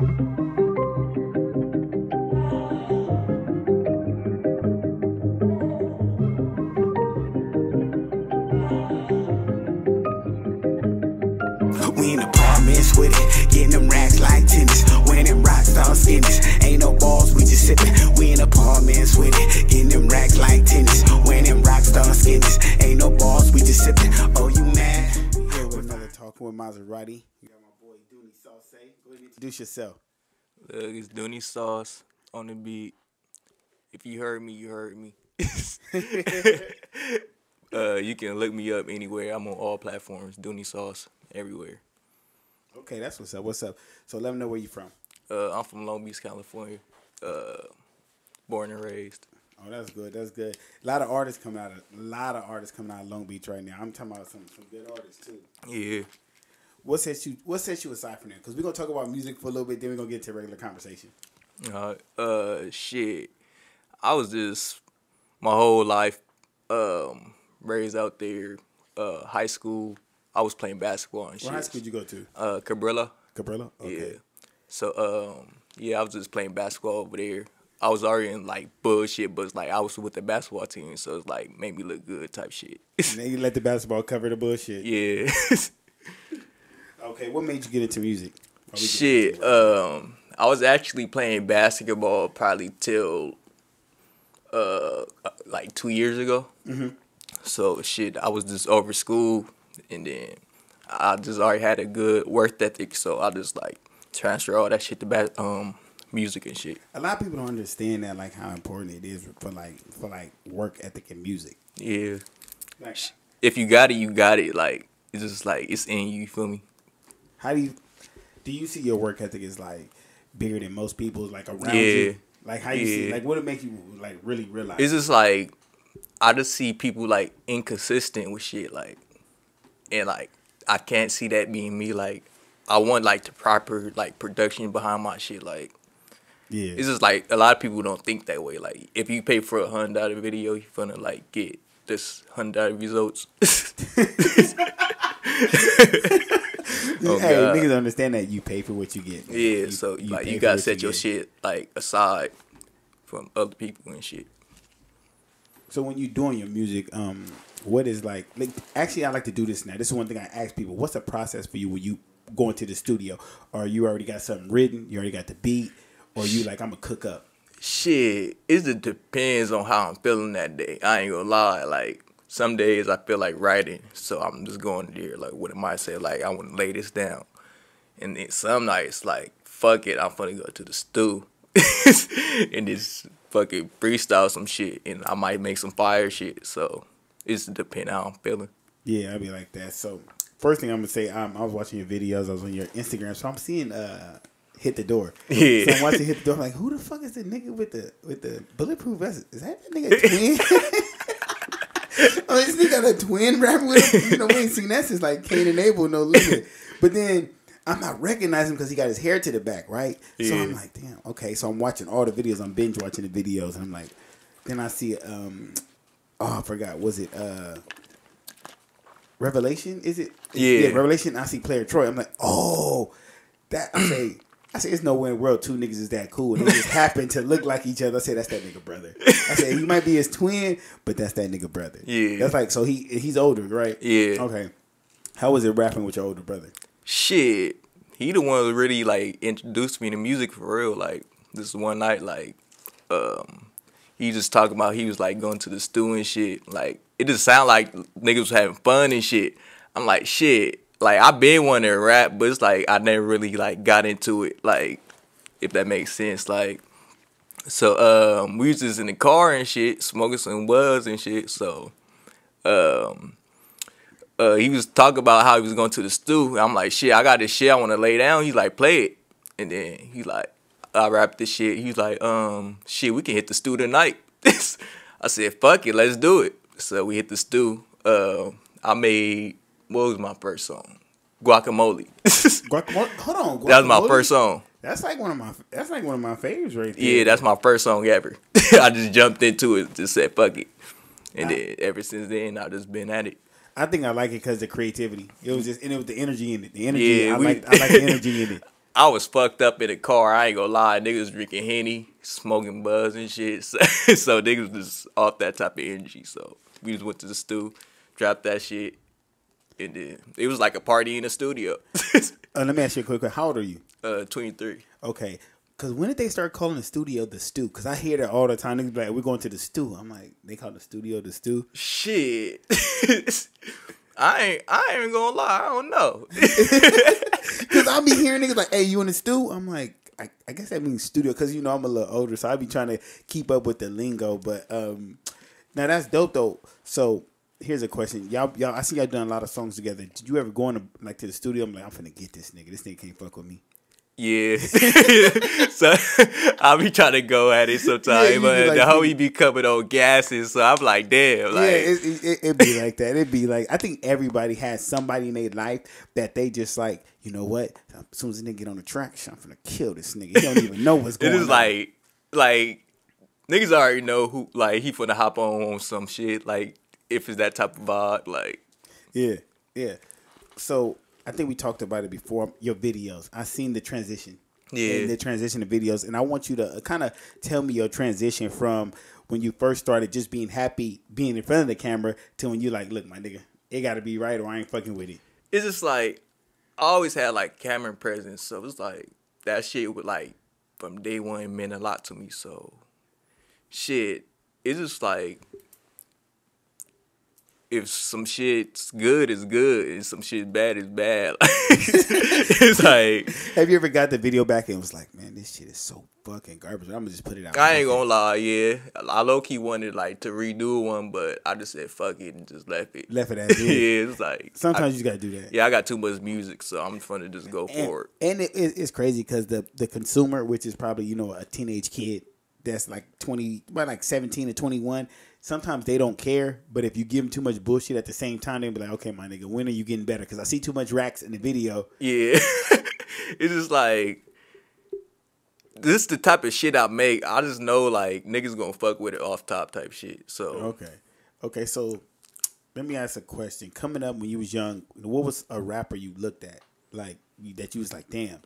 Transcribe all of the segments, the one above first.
We in apartments with it, getting them racks like tennis. Winning rock star skinnies. Ain't no balls, we just sipping. We in apartments with it, getting them racks like tennis. Winning rock star skinnies. Ain't no balls, we just sipping. Oh, you mad? Here with another talking with Maserati. You boy Dooney Sauce. Go ahead and introduce yourself. Look, it's Dooney Sauce on the beat. If you heard me, you heard me. uh, you can look me up anywhere. I'm on all platforms. Dooney Sauce everywhere. Okay, that's what's up. What's up? So let me know where you're from. Uh, I'm from Long Beach, California. Uh, born and raised. Oh, that's good. That's good. A lot of artists coming out of a lot of artists coming out of Long Beach right now. I'm talking about some some good artists too. Yeah. What sets you What sets you aside from that? Because we're gonna talk about music for a little bit, then we're gonna get to regular conversation. Uh, uh, shit. I was just my whole life um, raised out there. Uh, high school, I was playing basketball and shit. What high school did you go to? Uh, Cabrillo. Cabrillo. Okay. Yeah. So um yeah, I was just playing basketball over there. I was already in like bullshit, but it's like I was with the basketball team, so it's like made me look good type shit. And then you let the basketball cover the bullshit. yeah. Okay. What made you get into music? Are we getting shit. Um I was actually playing basketball probably till uh like two years ago. Mm-hmm. So shit, I was just over school, and then I just already had a good work ethic, so I just like transfer all that shit to back um music and shit. a lot of people don't understand that, like how important it is for like for like work ethic and music. Yeah. Like, if you got it, you got it. Like it's just like it's in you. You feel me? How do you do? You see your work ethic is like bigger than most people's, like around Yeah. you. Like how you see, like what it make you like really realize? It's just like I just see people like inconsistent with shit. Like and like I can't see that being me. Like I want like the proper like production behind my shit. Like yeah. it's just like a lot of people don't think that way. Like if you pay for a hundred dollar video, you're gonna like get this hundred dollar results. Oh, hey, God. niggas understand that you pay for what you get. man. Yeah, You- so like you gotta set your get. shit like aside from other people and shit. So when you're doing your music, um, what is like? Like actually, I like to do this now. This is one thing I ask people. What's the process for you when you go into the studio? Or you already got something written? You already got the beat? Or you like I'm gonna cook up? Shit, it just depends on how I'm feeling that day. I ain't gonna lie. Like some days I feel like writing, so I'm just going there. Like what am I say? Like I want to lay this down, and then some nights like fuck it, I'm gonna go to the stew and just fucking freestyle some shit, and I might make some fire shit. So it's just depends how I'm feeling. Yeah, I'd be like that. So first thing I'm gonna say, um, I was watching your videos. I was on your Instagram, so I'm seeing uh, hit the door. Yeah. So I'm watching hit the door. I'm like, who the fuck is the nigga with the with the bulletproof vest? Is that that nigga oh, this nigga got a twin rapping with him. You know, we ain't seen that since like Kane and Abel, no limit. But then I'm not recognizing him because he got his hair to the back, right? So I'm like, damn, okay. So I'm watching all the videos. I'm binge watching the videos, and I'm like, then I see, um, oh, I forgot. Was it uh, Revelation? Is it? Yeah. Revelation. I see Player Troy. I'm like, oh, that. I say. I say, it's nowhere in the world two niggas is that cool. And they just happen to look like each other. I say, that's that nigga brother. I say, he might be his twin, but that's that nigga brother. Yeah. That's like, so he he's older, right? Yeah. Okay. How was it rapping with your older brother? Shit, he the one who really like introduced me to music for real. Like this one night, like um, he just talking about he was like going to the stew and shit. Like it just sound like niggas was having fun and shit. I'm like shit. Like I've been wanting to rap, but it's like I never really like got into it. Like if that makes sense. Like so um, we was just in the car and shit, smoking some buds and shit. So um uh, he was talking about how he was going to the stew. I'm like, shit, I got this shit I want to lay down. He's like, play it. And then he like, I rapped this shit. He was like, um, shit, we can hit the stew tonight. I said, fuck it, let's do it. So we hit the stew. Uh, I made, what was my first song? Guacamole. Guacamole. Hold on. that was my first song. That's like one of my. That's like one of my favorites right there. Yeah, that's my first song ever. I just jumped into it, just said, fuck it. And then ever since then, I've just been at it. I think I like it because the creativity. It was just and it was the energy in it. The energy. Yeah, I like. I like the energy in it. I was fucked up in the car. I ain't gonna lie. Niggas drinking henny, smoking buzz and shit. So, so niggas was off that type of energy. So we just went to the stew, dropped that shit, and then it was like a party in the studio. Uh, let me ask you a quick question. How old are you? uh, twenty three. Okay. Cause when did they start calling the studio the stew? Cause I hear that all the time. Niggas be like, "We're going to the stew." I'm like, they call the studio the stew. Shit. I ain't. I ain't gonna lie. I don't know. Cause I'll be hearing niggas like, "Hey, you in the stew?" I'm like, I, I guess that means studio. Cause you know I'm a little older, so I be trying to keep up with the lingo. But um, now that's dope though. So here's a question, y'all. Y'all, I see y'all done a lot of songs together. Did you ever go in like to the studio? I'm like, I'm finna get this nigga. This nigga can't fuck with me. Yeah. so I'll be trying to go at it sometimes, be but like, the hoe he be coming on gases, so I'm like, damn, like yeah, it, it, it, it be like that. It'd be like I think everybody has somebody in their life that they just like. You know what? As soon as the nigga get on the track, I'm finna kill this nigga. He don't even know what's it going on. is like like niggas already know who like he finna hop on on some shit, like if it's that type of vibe, like Yeah, yeah. So I think we talked about it before. Your videos, I seen the transition. Yeah. And the transition to videos, and I want you to uh, kind of tell me your transition from when you first started just being happy being in front of the camera to when you like, look, my nigga, it got to be right or I ain't fucking with it. it's just like I always had like camera presence, so it's like that shit would like from day one meant a lot to me. So shit, it's just like if some shit's good, it's good, and some shit bad is bad. it's like Have you ever got the video back and was like, man, this shit is so fucking garbage. I'm gonna just put it out. I ain't gonna lie, yeah, I low key wanted like to redo one, but I just said fuck it and just left it. Left it as is. yeah, it's like Sometimes I- you just gotta do that. yeah, I got too much music, so I'm trying to just go and, for it. and it, it- it's crazy because the the consumer, which is probably you know a teenage kid that's like twenty, about like seventeen to twenty one. Sometimes they don't care, but if you give them too much bullshit at the same time, they'll be like, "Okay, my nigga, when are you getting better?" Because I see too much racks in the video. Yeah. it's just like this is the type of shit I make. I just know like niggas gonna fuck with it off top type shit. So Okay, okay. So let me ask a question. Coming up when you was young, what was a rapper you looked at like that you was like, "Damn."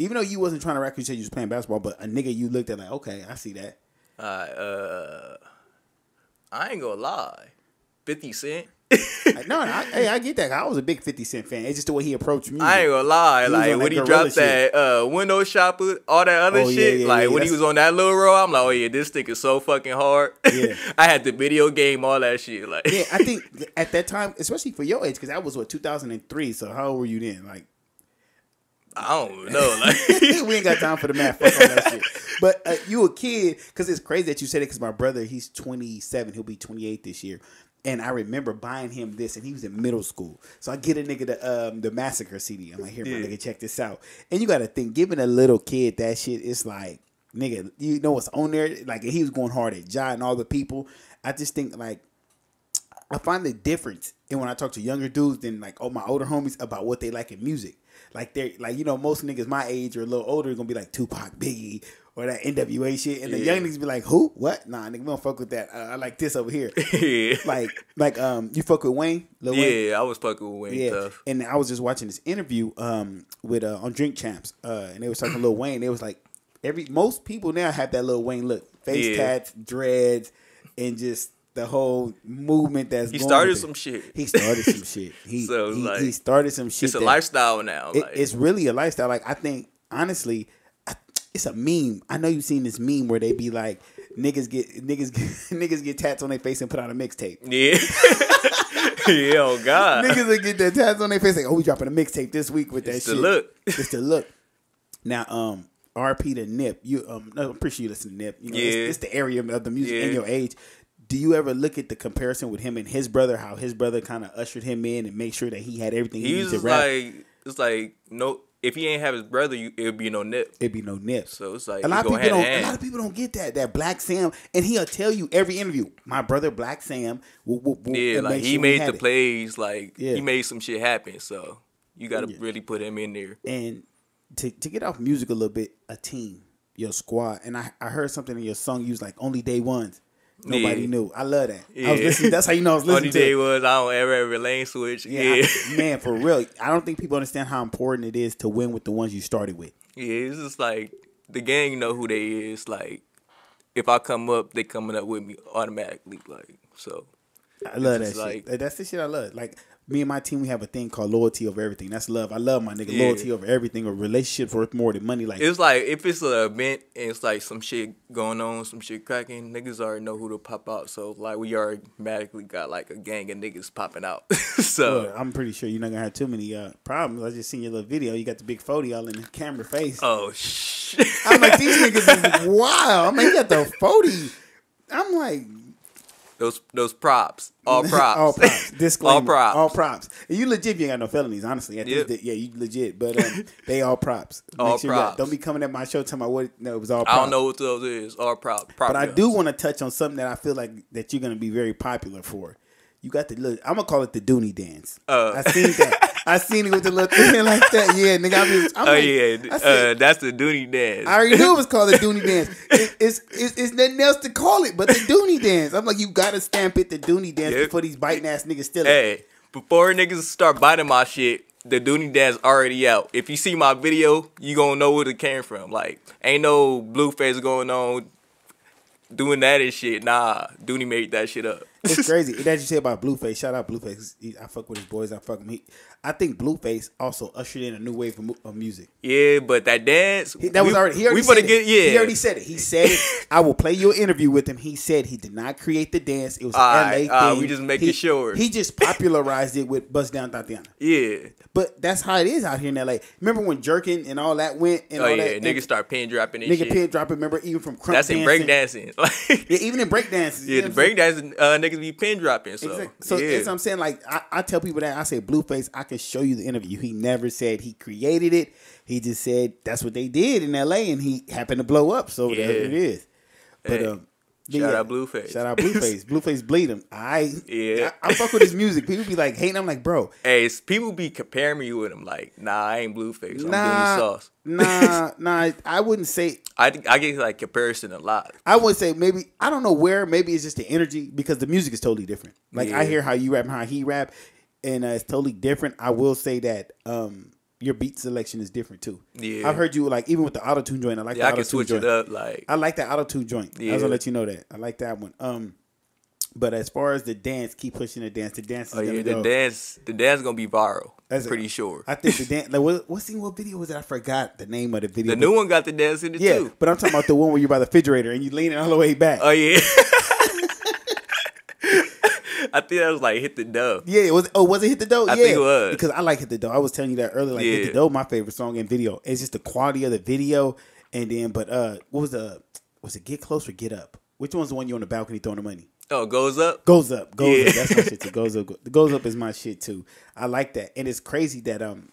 Even though you wasn't trying to rap, you said you was playing basketball, but a nigga you looked at like, okay, I see that. I uh I ain't gonna lie. Fifty Cent. No, no I, hey, I get that. I was a big Fifty Cent fan. It's just the way he approached music. I ain't gonna lie, He like when he dropped that uh window shopper, all that other Oh, yeah, shit, yeah, like yeah, when he was on that little row, I'm like, oh yeah, this thing is so fucking hard. Yeah. I had the video game, all that shit. Like yeah, I think at that time, especially for your age, because that was what 2003. So how old were you then? Like, I don't know. Like we ain't got time for the math. Fuck all that shit. But uh, you a kid, because it's crazy that you said it. Because my brother, he's 27. He'll be 28 this year. And I remember buying him this, and he was in middle school. So I get a nigga the um, the massacre CD. I'm like, here, my Yeah. nigga, check this out. And you got to think, giving a little kid that shit, it's like, nigga, you know what's on there? Like he was going hard at Ja and all the people. I just think like I find the difference in when I talk to younger dudes than like oh my older homies about what they like in music. Like they're like you know most niggas my age or a little older gonna be like Tupac, Biggie, or that NWA shit, and the young niggas be like who, what? Nah, nigga, we don't fuck with that. Uh, I like this over here. yeah. like like um, you fuck with Wayne, Lil Wayne. Yeah, I was fucking with Wayne Yeah, tough. and I was just watching this interview um with uh on Drink Champs, uh, and they was talking to Lil Wayne. They was like, every most people now have that Lil Wayne look, face Yeah. tats, dreads, and just the whole movement that's He started some shit. He started some shit. He So, he, like, he started some shit. It's a lifestyle now. it- like, it's really a lifestyle. Like I think honestly, I- it's a meme. I know you've seen this meme where they be like, niggas get niggas get, niggas get tats on their face and put out a mixtape. yeah. yeah, oh God. niggas that get their tats on their face like, oh, we dropping a mixtape this week with that shit. It's shit. the look. It's the look. Now, um, RP to Nip. You um, no, I'm pretty sure you listen to Nip. You know, it's, Yeah. it's the area of the music in Yeah. your age. Do you ever look at the comparison with him and his brother? How his brother kind of ushered him in and make sure that he had everything he, He needed to rap. like, it's like, no, if he ain't have his brother, you, it would be no nip. It'd be no nip. So it's like, a lot of people don't. A lot of people don't get that. That Blacc Sam, and he'll tell you every interview. My brother Blacc Sam. Yeah, like he sure made had the it. plays, like Yeah. he made some shit happen. So you got to Yeah. really put him in there. and to to get off music a little bit, a team, your squad, and I, I heard something in your song. You was like only day ones. Nobody Yeah. knew. I love that. I was listening. That's how you know I was Only listening to. day it. was I don't ever ever lane switch. Yeah, Yeah, I- man, for real. I don't think people understand how important it is to win with the ones you started with. Yeah, it's just like the gang know who they is. Like if I come up, they coming up with me automatically. Like so. I love that shit. like- That's the shit I love. Like me and my team, we have a thing called loyalty over everything. That's love. I love my nigga. Yeah. Loyalty over everything. A relationship worth more than money. Like It's like if it's an event and it's like some shit going on, some shit cracking, niggas already know who to pop out. So like we already automatically got like a gang of niggas popping out. so Well, I'm pretty sure you're not gonna have too many uh, problems. I just seen your little video. You got the big 40 all in the camera face. oh shit. I'm like, these niggas is wild. I'm like, you got the 40. I'm like, those those props, all props, all props. Disclaimer. all props. All props. And you legit. You ain't got no felonies, honestly. At Yep. this yeah, you legit. But um, they all props. Make All sure got- props. Don't be coming at my show talking about what. No, it was all. Props. I don't know what those is. All props. prop But I do want to touch on something that I feel like that you're gonna be very popular for. You got the little. I'm gonna call it the Dooney dance. Uh. I seen that. I seen it with the little thing like that. Yeah, nigga. I mean, I'm Oh like, yeah, said, uh, that's the Dooney dance. I already knew it was called the Dooney dance. It, it's, it's it's nothing else to call it but the Dooney dance. I'm like, you gotta stamp it the Dooney dance Yep. before these biting ass niggas steal it. hey, before niggas start biting my shit, the Dooney dance already out. If you see my video, you gonna know where it came from. Like, ain't no blueface going on doing that and shit. Nah, Dooney made that shit up. It's crazy. That you say about Blueface. Shout out Blueface. I fuck with his boys. I fuck him. He, I think Blueface also ushered in a new wave of, of music. yeah, but that dance, He, that was already. He already we said get yeah. He already said it. He said it. I will play your interview with him. He said he did not create the dance. It was an Alright, LA thing. we just making he, sure. He just popularized it with Bust Down Thotiana. yeah. But that's how it is out here in LA. Remember when jerking and all that went and Oh all yeah, that. niggas start pin dropping and nigga shit. pin dropping. Remember even from crunk That's in dancing. breakdancing. Like, Yeah, even in break dances. yeah, the breakdancing uh, niggas be pin dropping. So, Exactly. So yeah. that's what I'm saying. Like I, I tell people that I say Blueface. I can show you the interview. He never said he created it. He just said that's what they did in L.A. and he happened to blow up. So Yeah. it is. But Hey, um, shout out Blueface. Shout out Blueface. Blueface bleed him. I Yeah. I, I fuck with his music. People be like hating. I'm like, bro, Hey, it's- people be comparing me with him. Like, nah, I ain't Blueface. I'm nah, Sauce. nah, nah. I wouldn't say. I think I get like comparison a lot. I would say maybe I don't know where. Maybe it's just the energy because the music is totally different. Like I hear how you rap and how he rap, and uh, it's totally different. I will say that um, your beat selection is different too. Yeah. I've heard you like even with the auto tune joint. I like Yeah, I the can auto tune switch joint. it up. Like, I like that auto tune joint. I was gonna let you know that. I like that one. Um, but as far as the dance, keep pushing the dance. The dance is oh gonna yeah, go. the dance, the dance gonna be viral. That's- pretty sure. I think the dance. Like, what, what's the what video was it? I forgot the name of the video. the new one got the dance in it Yeah, too. but I'm talking about the one where you're by the refrigerator and you leaning all the way back. Oh yeah. I think that was like hit the dub. Yeah, it was. Oh, was it hit the dough? I yeah, think it was. because I like hit the dough. I was telling you that earlier. Like hit the Yeah. dough, my favorite song and video. It's just the quality of the video, and then but uh, what was the was it? Get close or get up? Which one's the one you on the balcony throwing the money? Oh, goes up. Goes up, goes Yeah. up. That's my shit too. Goes up, goes up is my shit too. I like that, and it's crazy that um,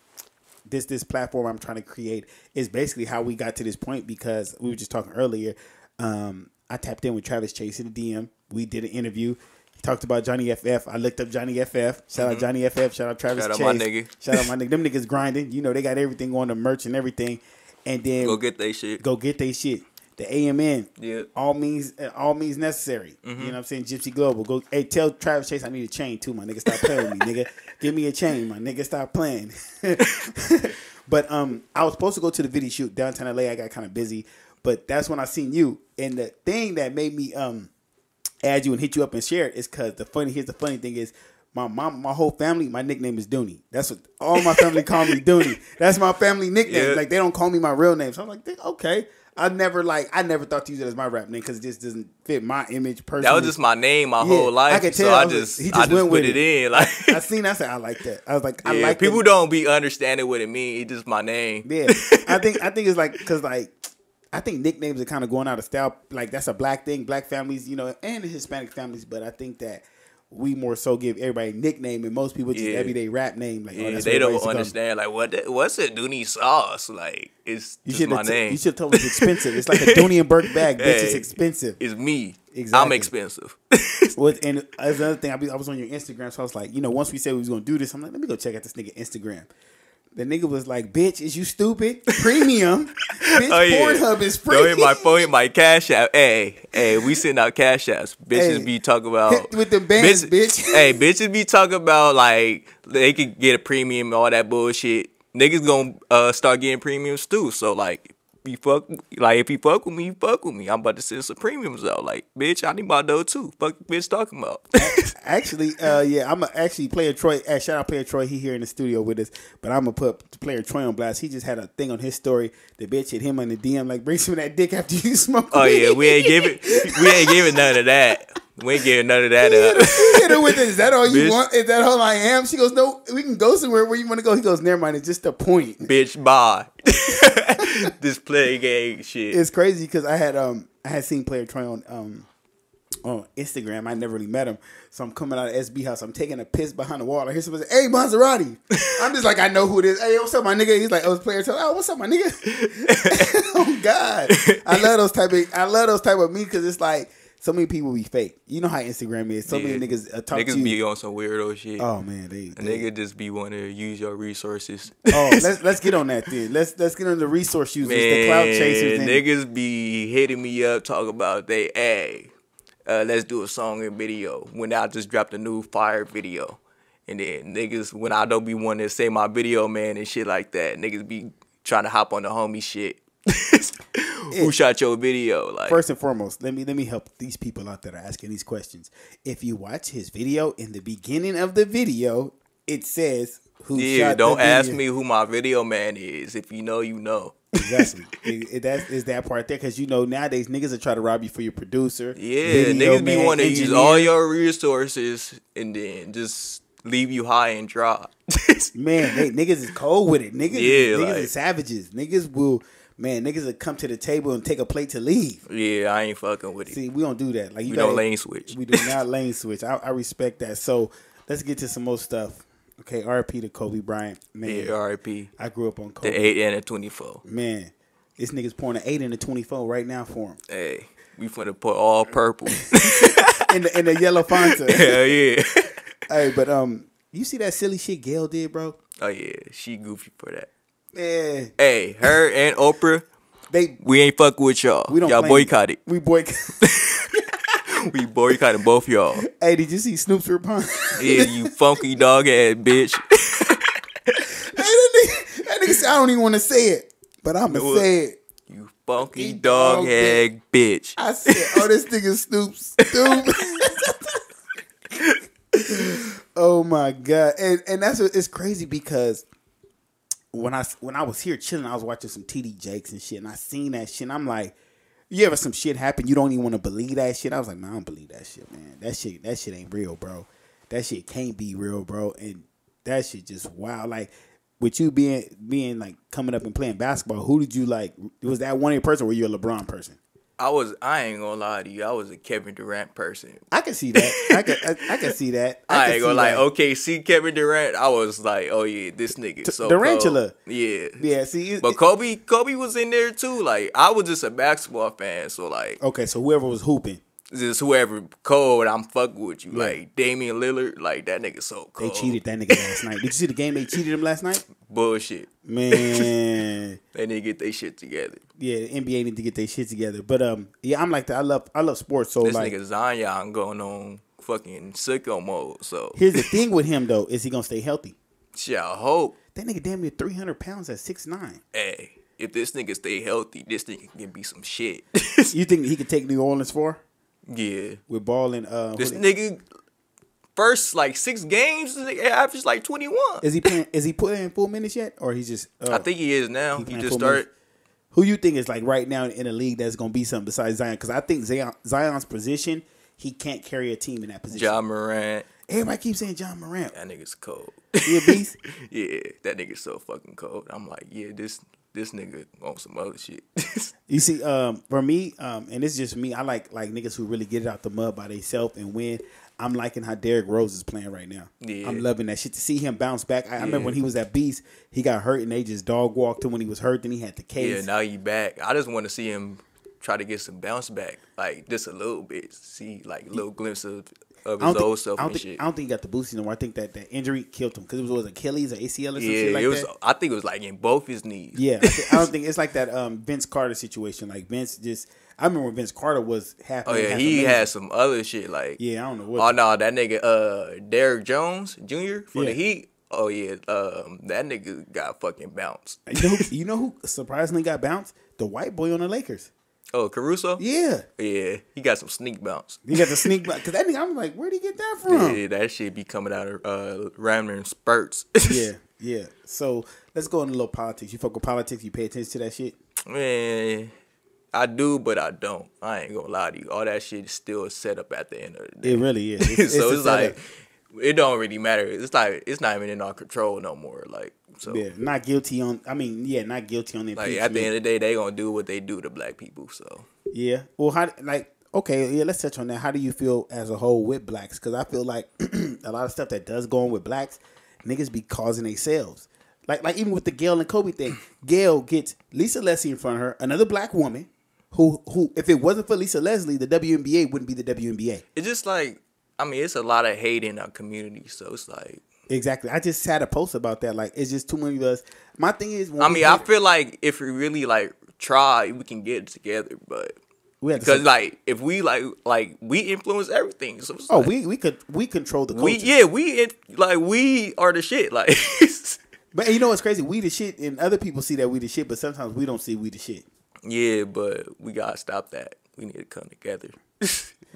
this this platform I'm trying to create is basically how we got to this point because we were just talking earlier. Um, I tapped in with Travis Chase in the DM. We did an interview. He talked about Johnny FF. I looked up Johnny FF. Shout out Johnny FF. Shout out Travis Mm-hmm. Shout Chase. out my nigga. Shout out my nigga. Them niggas grinding. You know they got everything on the merch and everything. And then Go get they shit. go get they shit. The AMN. Yeah. All means all means necessary. Mm-hmm. You know what I'm saying? Gypsy Global. Go hey tell Travis Chase I need a chain too, my nigga. Stop playing with me, nigga. Give me a chain, my nigga. Stop playing. but um I was supposed to go to the video shoot downtown LA. I got kind of busy. But that's when I seen you. And the thing that made me um add you and hit you up and share it is cause the funny here's the funny thing is my mom, my whole family, my nickname is Dooney. That's what all my family call me Dooney. That's my family nickname. Yeah. Like they don't call me my real name. So I'm like, okay. I never like I never thought to use it as my rap name because it just doesn't fit my image personally. That was just my name my Yeah, whole life. I could so tell. I I just, he I just just went put with it it. in. Like, I seen. I said I like that. I was like, I like people don't be understanding what it means. It's just my name. Yeah, I think I think it's like because like I think nicknames are kind of going out of style. Like that's a black thing, black families, you know, and Hispanic families. But I think that we more so give everybody a nickname, and most people just Yeah. everyday rap name. Like, oh, Yeah, that's they don't everybody used to call me. understand like what the, what's a Dooney sauce like. It's You just my have. name. you should have told me it's expensive. It's like a Dooney and Bourke bag, bitch. It's expensive. It's me. Exactly. I'm expensive. With and as another thing, I, be, I was on your Instagram, so I was like, you know, once we said we was gonna do this, I'm like, let me go check out this nigga Instagram. The nigga was like, "Bitch, is you stupid? Premium, bitch. Oh yeah. Pornhub is free." Go hit my phone, hit my cash app. Hey, hey, we send out cash apps. Bitches Hey, be talking about with them bands, bitch. hey, bitches be talking about like they could get a premium, and all that bullshit. niggas gonna uh, start getting premiums too. So like, you fuck like if you fuck with me, you fuck with me. I'm about to send some premiums out. Like, bitch, I need my dough too. Fuck, bitch, talking about. Actually, uh, yeah, I'm a, actually player Troy. Uh, shout out player Troy. He here in the studio with us, but I'm gonna put player Troy on blast. He just had a thing on his story. The bitch hit him on the DM like, bring some of that dick after you smoke. oh yeah, we ain't giving we ain't giving none of that. We ain't giving none of that up. Hit her with it. Is that all you Bitch. want? Is that all I am? She goes, no, we can go somewhere where you want to go. He goes, never mind. It's just a point. bitch, bye. this play game shit. It's crazy because I had um I had seen player Troy on um on Instagram. I never really met him. So I'm coming out of SB house. I'm taking a piss behind the wall. I hear somebody say, "Hey, Maserati." I'm just like, I know who it is. Hey, what's up, my nigga? He's like, "Oh, it's player Troy." Oh, what's up, my nigga? oh God, I love those type of I love those type of me because it's like so many people be fake. You know how Instagram is. So Yeah. many niggas uh, talk Niggas to you. be on some weirdo shit. oh man, they, they nigga just be wanting to use your resources. Oh, let's let's get on that then. Let's let's get on the resource users, the cloud chasers. Man, and- niggas be hitting me up, talk about they, hey, uh, let's do a song and video. When I just dropped a new fire video, and then niggas, when I don't be wanting to say my video man and shit like that, niggas be trying to hop on the homie shit. Who shot your video? Like, First and foremost, let me let me help these people out that are asking these questions. If you watch his video, in the beginning of the video, it says who shot. yeah, don't ask me who my video man is. If you know, you know. Exactly. it, it, that is that part there because you know nowadays niggas are trying to rob you for your producer. Yeah, niggas be wanting to use all your resources and then just leave you high and dry. Man, they, niggas is cold with it. Niggas, Yeah, niggas like- is savages. Niggas will, man, niggas will come to the table and take a plate to leave. yeah, I ain't fucking with it. See, we don't do that. Like you we gotta, don't lane switch. We do not lane switch. I, I respect that. So let's get to some more stuff. Okay, RP to Kobe Bryant. Man, Yeah, R.I.P. I grew up on The Kobe. eight and the twenty four. Man, this nigga's pouring an eight and the twenty four right now for him. Hey, we finna put all purple. In the in the yellow Fanta. Hell yeah. hey, but um, you see that silly shit Gayle did, bro? Oh yeah, she goofy for that. Man, Hey, her and Oprah, they we ain't fuck with y'all. we don't y'all blame- boycotted. We boycott. We boycotted both y'all. hey, did you see Snoop's response? Yeah, you funky dog ass bitch. Hey, that nigga, that nigga said, I don't even want to say it, but I'ma say it. You funky dog dog head bitch. I said, oh, this nigga Snoop stupid. oh my god, and and that's what, it's crazy because when I when I was here chilling, I was watching some TD Jakes and shit, and I seen that shit. I'm like, you ever some shit happen, you don't even want to believe that shit. I was like, man, I don't believe that shit, man. That shit, that shit ain't real, bro. That shit can't be real, bro. And that shit just wow. Like with you being being like coming up and playing basketball, who did you like? Was that one person, or were you a LeBron person? I was I ain't gonna lie to you, I was a Kevin Durant person. I can see that. I can. I, I can see that. I, I, ain't gonna lie. that. Okay, see Kevin Durant, I was like, oh yeah, this nigga so Durantula. cold. Yeah. Yeah. See. it- But Kobe, Kobe was in there too. Like I was just a basketball fan, so like okay, so whoever was hooping, just whoever cold, I'm fucking with you. Like Damian Lillard, like that nigga so cold. they cheated that nigga last night. Did you see the game? They cheated him last night. Bullshit. Man, They need to get their shit together. yeah, the NBA need to get their shit together. But um, yeah, I'm like that. I love I love sports. So This like, nigga Zion going on fucking sicko mode. So here's the thing with him though: is he gonna stay healthy? shit, I hope. That nigga damn near 300 pounds at six nine. Hey, if this nigga stay healthy, this nigga can be some shit. You think he could take New Orleans for yeah. with ball and uh? This nigga first like six games, this nigga averaged like twenty one. is he playing? Is he putting in full minutes yet, or he's just? Uh, I think he is now. he He, just started. Who you think is like right now in the league that's gonna be something besides Zion? Because I think Zion, Zion's position, he can't carry a team in that position. Ja Morant. Everybody keeps saying Ja Morant. That nigga's cold. He a beast. yeah, that nigga's so fucking cold. I'm like, yeah, this this nigga on some other shit. You see, um, for me, um, and it's just me. I like like niggas who really get it out the mud by themselves and win. I'm liking how Derrick Rose is playing right now. Yeah. I'm loving that shit to see him bounce back. I, I remember when he was at Beast, he got hurt and they just dog walked him when he was hurt. Then he had the yeah, case. now he back. I just want to see him try to get some bounce back, like just a little bit. See like a little glimpse of, of I his don't, old I, don't think. I don't think he got the boost anymore. I think that that injury killed him because it was, was Achilles or ACL or some yeah, like it was. that. I think it was like in both his knees. Yeah, I, thi- I don't think it's like that um, Vince Carter situation. Like Vince just, I remember when Vince Carter was half. Oh yeah, he amazing. had some other shit like. Yeah, I don't know what. Oh no, that nigga uh Derrick Jones Jr. for Yeah. the Heat. Oh yeah, um, that nigga got fucking bounced. You know, who, you know who surprisingly got bounced? The white boy on the Lakers. Oh, Caruso. Yeah, Yeah, he got some sneak bounce. he got the sneak bounce. because that nigga. I'm like, where'd he get that from? Yeah, that shit be coming out of uh, random spurts. yeah, yeah. So let's go into a little politics. You fuck with politics. You pay attention to that shit. Man, I do, but I don't. I ain't gonna lie to you. All that shit is still set up at the end of the day. It really is. It's, so a it's like. It don't really matter. It's like it's not even in our control no more. Like so, yeah, not guilty on. I mean, yeah, not guilty on the like at the end of the day, they gonna do what they do to black people. So Yeah. Well, how like okay, yeah, let's touch on that. How do you feel as a whole with blacks? Because I feel like a lot of stuff that does go on with blacks, niggas be causing themselves. Like like even with the Gayle and Kobe thing, Gayle gets Lisa Leslie in front of her, another black woman, who who if it wasn't for Lisa Leslie, the WNBA wouldn't be the WNBA. it's just like I mean, it's a lot of hate in our community. So it's like Exactly. I just had a post about that. Like it's just too many of us. My thing is, when I mean, I feel like if we really like try, we can get it together. But we have because like if we like like we influence everything. So it's oh, like, we we could we control the culture. we yeah we like we are the shit. Like But you know what's crazy? We the shit, and other people see that we the shit, but sometimes we don't see we the shit. yeah, but we gotta stop that. We need to come together.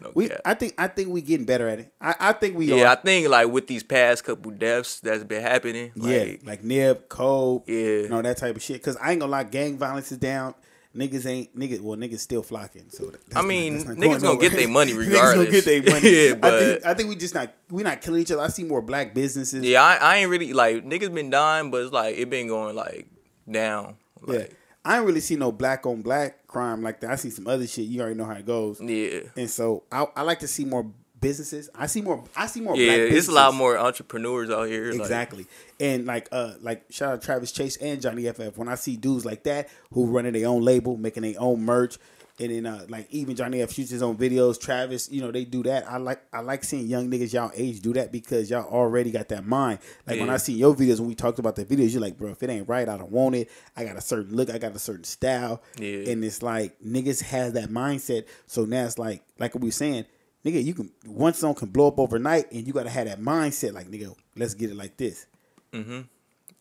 No We, cap. I think, I think we getting better at it. I, I think we yeah, I think like with these past couple deaths that's been happening. yeah, Like, like Nip, Cole, Yeah. you know that type of shit. Because I ain't gonna lie, gang violence is down. Niggas ain't niggas. Well, niggas still flocking. So I mean, not niggas gonna get their money niggas gonna regardless. get their money. Yeah, I but- think, I think we just not we not killing each other. I see more black businesses. yeah, I, I ain't really like niggas been dying, but it's like it been going like down. Yeah. Like, I ain't really see no black on black crime like that. I see some other shit. You already know how it goes. yeah. And so I, I like to see more businesses. I see more. I see more. Yeah, it's a lot more entrepreneurs out here. like- Exactly. and like uh like shout out Travis Chase and Johnny FF. When I see dudes like that who running their own label, making their own merch, and then uh like even Johnny F shoots his own videos, Travis, you know, they do that. I like I like seeing young niggas y'all age do that because y'all already got that mind. Like when I see your videos when we talked about the videos, you're like, bro, if it ain't right, I don't want it. I got a certain look, I got a certain style. Yeah. And it's like niggas has that mindset. So now it's like like we were saying, nigga, you can one song can blow up overnight and you gotta have that mindset, like nigga, let's get it like this. Mm-hmm.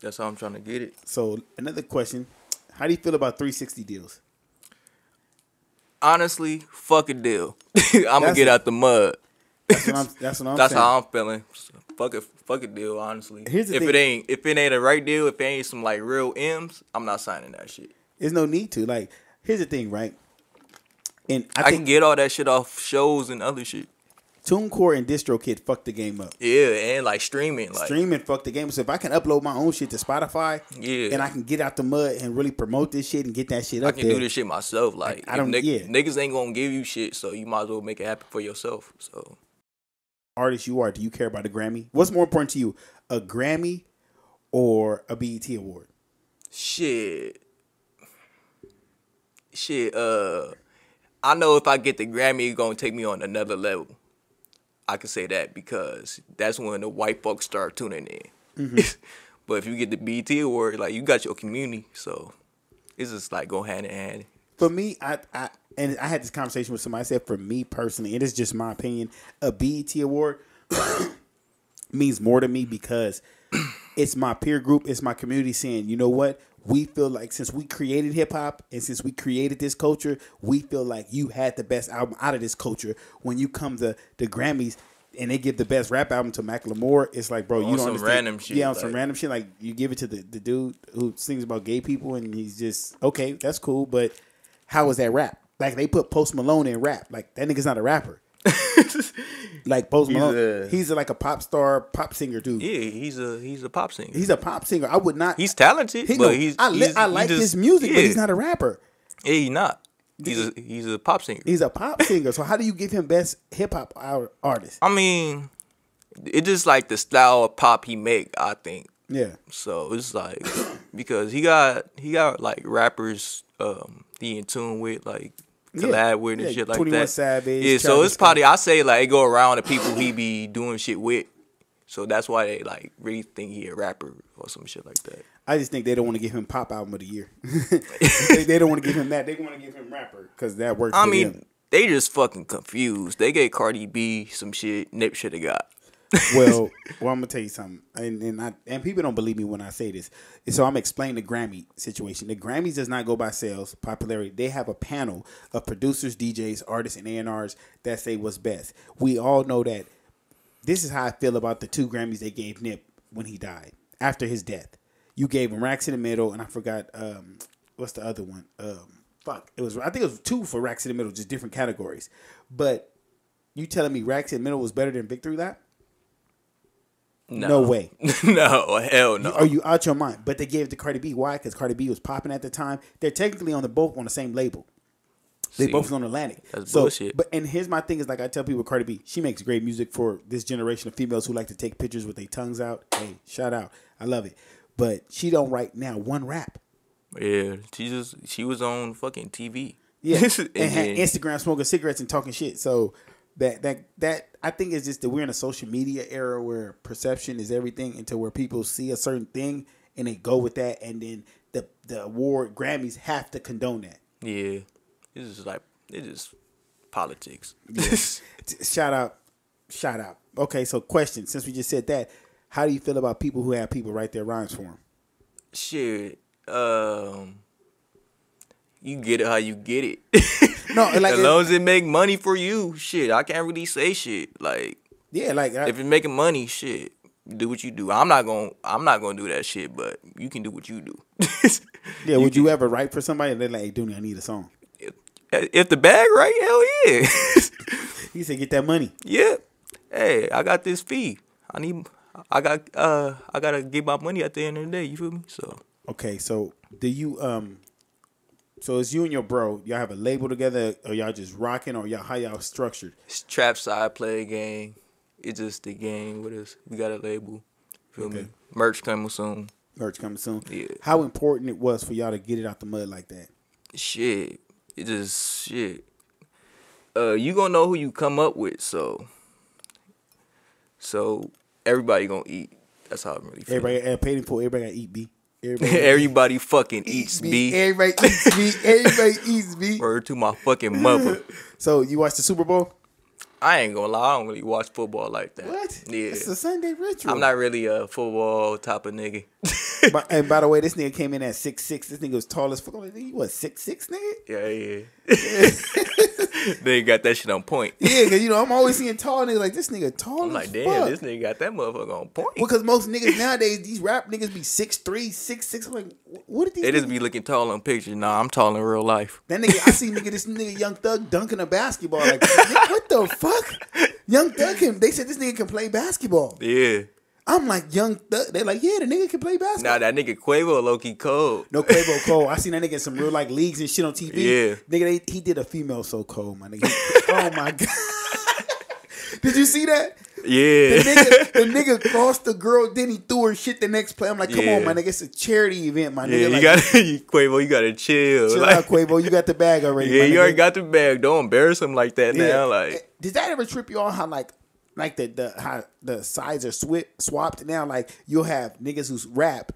That's how I'm trying to get it. So another question: How do you feel about 360 deals? Honestly, fuck a deal. I'm gonna get out the mud. That's what I'm. That's what I'm That's saying. how I'm feeling. Fuck it, fuck a deal. Honestly, Here's the if thing. it ain't if it ain't a right deal, if it ain't some like real M's, I'm not signing that shit. There's no need to. Like, here's the thing, right? And I, I, think can get all that shit off shows and other shit. TuneCore and DistroKid fucked the game up. Yeah, and like streaming, like Streaming fucked the game. up. So if I can upload my own shit to Spotify, Yeah. and I can get out the mud and really promote this shit and get that shit up. I can there. do this shit myself. Like, I don't- if yeah. niggas ain't gonna give you shit, so you might as well make it happen for yourself. So Artist you are, do you care about a Grammy? What's more important to you, a Grammy or a BET award? shit, shit. Uh, I know if I get the Grammy, it's gonna take me on another level. I can say that because that's when the white folks start tuning in. Mm-hmm. but if you get the BET award, like you got your community, so it's just like go hand in hand. For me, I, I and I had this conversation with somebody. I said, for me personally, it is just my opinion. A BET award means more to me because it's my peer group, it's my community saying, you know what? We feel like since we created hip hop and since we created this culture, we feel like you had the best album out of this culture. When you come to the Grammys and they give the best rap album to Macklemore, it's like, bro, oh, you don't understand. random shit, Yeah, on some random shit. Like you give it to the, the dude who sings about gay people, and he's just okay. That's cool, but how is that rap? Like they put Post Malone in rap. Like that nigga's not a rapper. like Post He's Malone, a- he's a, like a pop star, pop singer dude. Yeah, he's a he's a pop singer. He's a pop singer. I would not. He's talented, he- but he's, I, li- he's- I like just- his music, but he's not a rapper. Yeah, he's not. He's a he's a pop singer. He's a pop singer. So how do you give him best hip hop artist? I mean, it just like the style of pop he make. I think Yeah, so. It's like because he got he got like rappers um he in tune with like collab Yeah. with and Yeah, shit like 21 that. Savage, yeah, so Travis it's probably I say like it go around the people he be doing shit with. So that's why they like really think he a rapper or some shit like that. I just think they don't want to give him pop album of the year. they, they don't want to give him that. They want to give him rapper because that works. I mean, them. they just fucking confused. They gave Cardi B some shit Nip should have got. well, well, I'm gonna tell you something, and and, I, and people don't believe me when I say this. And so I'm explaining the Grammy situation. The Grammys does not go by sales popularity. They have a panel of producers, DJs, artists, and A&Rs that say what's best. We all know that. This is how I feel about the two Grammys they gave Nip when he died after his death. You gave him Racks in the Middle, and I forgot um, what's the other one. Um, fuck, it was I think it was two for Racks in the Middle, just different categories. But you telling me Racks in the Middle was better than Victory Lap? No, way. no, hell no. Are you out your mind? But they gave it to Cardi B. Why? Because Cardi B was popping at the time. They're technically on the both on the same label. They See, both was on Atlantic. that's so, bullshit. But and here's my thing is like I tell people, Cardi B, she makes great music for this generation of females who like to take pictures with their tongues out. Hey, shout out, I love it. But she don't write now one rap. Yeah, she just she was on fucking TV. Yeah, and and had Instagram smoking cigarettes and talking shit. So that that that I think is just that we're in a social media era where perception is everything, until where people see a certain thing and they go with that, and then the the award Grammys have to condone that. yeah, it's just like it's just politics. T- Shout out, shout out. Okay, so question: Since we just said that, how do you feel about people who have people write their rhymes for them? Shit, um, you get it how you get it. No, like as long as it make money for you, shit, I can't really say shit. Like yeah, like I, if it's making money, shit, do what you do. I'm not gonna I'm not gonna do that shit, but you can do what you do. yeah. Would you ever write for somebody and they're like, "Hey, Dooney, I need a song." if, if the bag right, hell yeah. He said, "Get that money." yeah. Hey, I got this fee. I need I got uh I gotta get my money at the end of the day, you feel me? So Okay, so do you um so it's you and your bro, y'all have a label together or y'all just rocking or y'all how y'all structured? it's trap side play game. It's just the game with us. We got a label. Feel Okay. me? Merch coming soon. Merch coming soon. Yeah. How important it was for y'all to get it out the mud like that. shit. It just shit. Uh, you gonna know who you come up with, so so everybody gonna eat. That's how I'm really feeling. Everybody everybody paid in full, everybody gotta eat B. Everybody Everybody fucking eats B. Everybody eats B. Everybody eats B. Word to my fucking mother. So you watched the Super Bowl? I ain't gonna lie, I don't really watch football like that. What? Yeah. It's a Sunday ritual. I'm not really a football type of nigga. And by the way, this nigga came in at six six. This nigga was tall as fuck. I'm like, nigga, you what six six nigga? yeah, yeah. they got that shit on point. Yeah, cause you know I'm always seeing tall niggas like this nigga tall I'm like, damn, fuck. this nigga got that motherfucker on point. Well, Because most niggas nowadays, these rap niggas be six three, six six. I'm like, what did these? They just be looking tall on pictures. Nah, I'm tall in real life. That nigga, I see nigga, this nigga Young Thug dunking a basketball. Like, what the fuck? Young Thug can. They said this nigga can play basketball. Yeah. I'm like Young Thug. They like, yeah, the nigga can play basketball. Nah, that nigga Quavo low key cold. No Quavo Cole. I seen that nigga in some real like leagues and shit on TV. Yeah. Nigga, they, he did a female so cold, my nigga. oh my god. did you see that? The Yeah. nigga, the nigga crossed the girl, then he threw her shit the next play. I'm like, come Yeah. on, my nigga, it's a charity event, my Yeah, nigga. you like, got Quavo. You gotta chill. chill Like, out, Quavo. You got the bag already. yeah, you nigga. already got the bag. Don't embarrass him like that Yeah. now. Like, eh, Did that ever trip you on how like like the the how the sides are swi- swapped now? Like you'll have niggas who's rap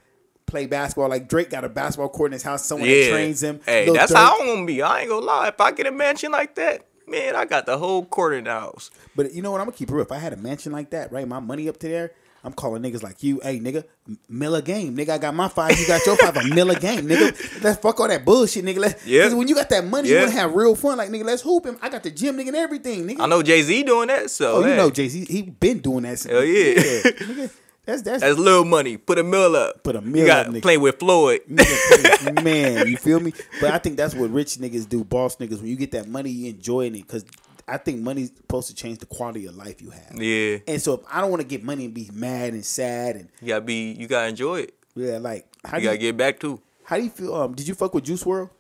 play basketball. Like Drake got a basketball court in his house. Someone that yeah. trains him. Hey, that's how I'm gonna be. I ain't gonna lie. If I get a mansion like that, man, I got the whole court in the house. But you know what? I'm gonna keep it real. If I had a mansion like that, right, my money up to there. I'm calling niggas like you, hey nigga, mill a game, nigga. I got my five, you got your five, a mill a game, nigga. Let's fuck all that bullshit, nigga. Let's, Yeah. When you got that money, you Yeah. wanna have real fun. Like nigga, let's hoop him. I got the gym, nigga, and everything, nigga. I know Jay Z doing that, so oh, you know, Jay Z, he been doing that. Since, Hell yeah. nigga. That's that's that's little money. Put a mill up. Put a mill up, nigga. play with Floyd. Nigga, man, you feel me? But I think that's what rich niggas do, boss niggas. When you get that money, you enjoying it because I think money's supposed to change the quality of life you have. yeah, And so if I don't want to get money and be mad and sad and you gotta be. You gotta enjoy it. yeah, like how You do gotta you, get back too. how do you feel? Um, did you fuck with Juice WRLD?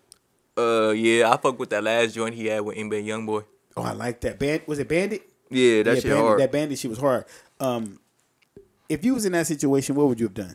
Uh, yeah, I fuck with that last joint he had with NBA YoungBoy. Oh, I like that band. Was it Bandit? Yeah, that yeah, shit Bandit, hard. That Bandit shit was hard. Um, if you was in that situation, what would you have done?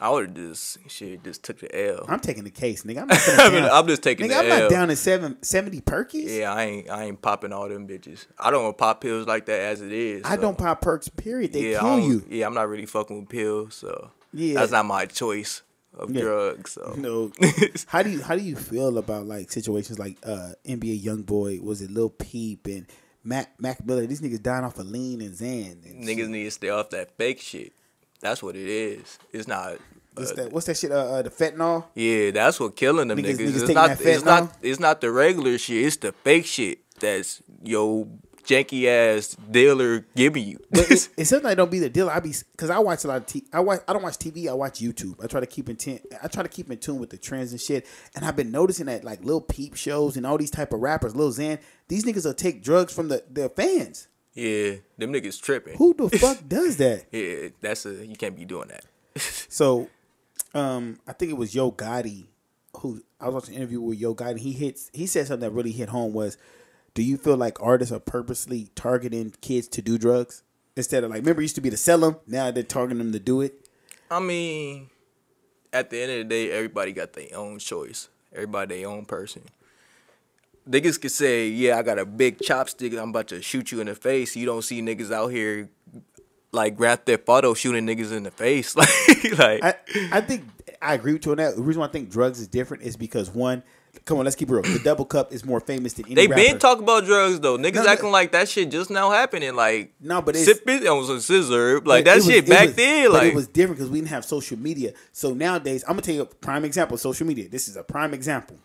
I would have just shit, just took the L. I'm taking the case, nigga. I'm not I mean. I'm just taking nigga, I'm L. not down to seven, 70 perkies. Yeah, I ain't I ain't popping all them bitches. I don't pop pills like that as it is. I so. don't pop perks. Period. They yeah, kill you. Yeah, I'm not really fucking with pills, so Yeah. that's not my choice of Yeah. drugs. So no. how do you how do you feel about like situations like uh NBA YoungBoy? Was it Lil Peep and Mac Mac Miller. These niggas dying off of lean and Xan. And Niggas shit. need to stay off that fake shit. That's what it is. It's not. What's uh, that? What's that shit? Uh, uh, the fentanyl. Yeah, that's what killing them Niggas- niggas. niggas It's not. It's not. It's not the regular shit. It's the fake shit that's yo janky ass dealer giving you. But it, it's something I don't be the dealer. I be because I watch a lot of t- I watch I don't watch TV. I watch YouTube. I try to keep in tune. I try to keep in tune with the trends and shit. And I've been noticing that like little peep shows and all these type of rappers, Lil Xan, these niggas will take drugs from the their fans. Yeah, them niggas tripping. Who the fuck does that? Yeah, that's a you can't be doing that. So, um, I think it was Yo Gotti who I was watching an interview with Yo Gotti. He hits. He said something that really hit home was, "Do you feel like artists are purposely targeting kids to do drugs instead of like? Remember, it used to be to sell them. Now they're targeting them to do it. I mean, at the end of the day, everybody got their own choice. Everybody their own person. Niggas could say, "Yeah, I got a big chopstick. I'm about to shoot you in the face." You don't see niggas out here like grab their photo shooting niggas in the face. like, like I, I think I agree with you on that. The reason why I think drugs is different is because one, come on, let's keep it real. The double cup is more famous than any they rapper. been talking about drugs though. Niggas No, no. acting like that shit just now happening. Like No, but it's- sipping on some sizzurp. Like that it was- shit back was- then. Like it was different because we didn't have social media. So nowadays, I'm gonna tell you a prime example. Social media. This is a prime example.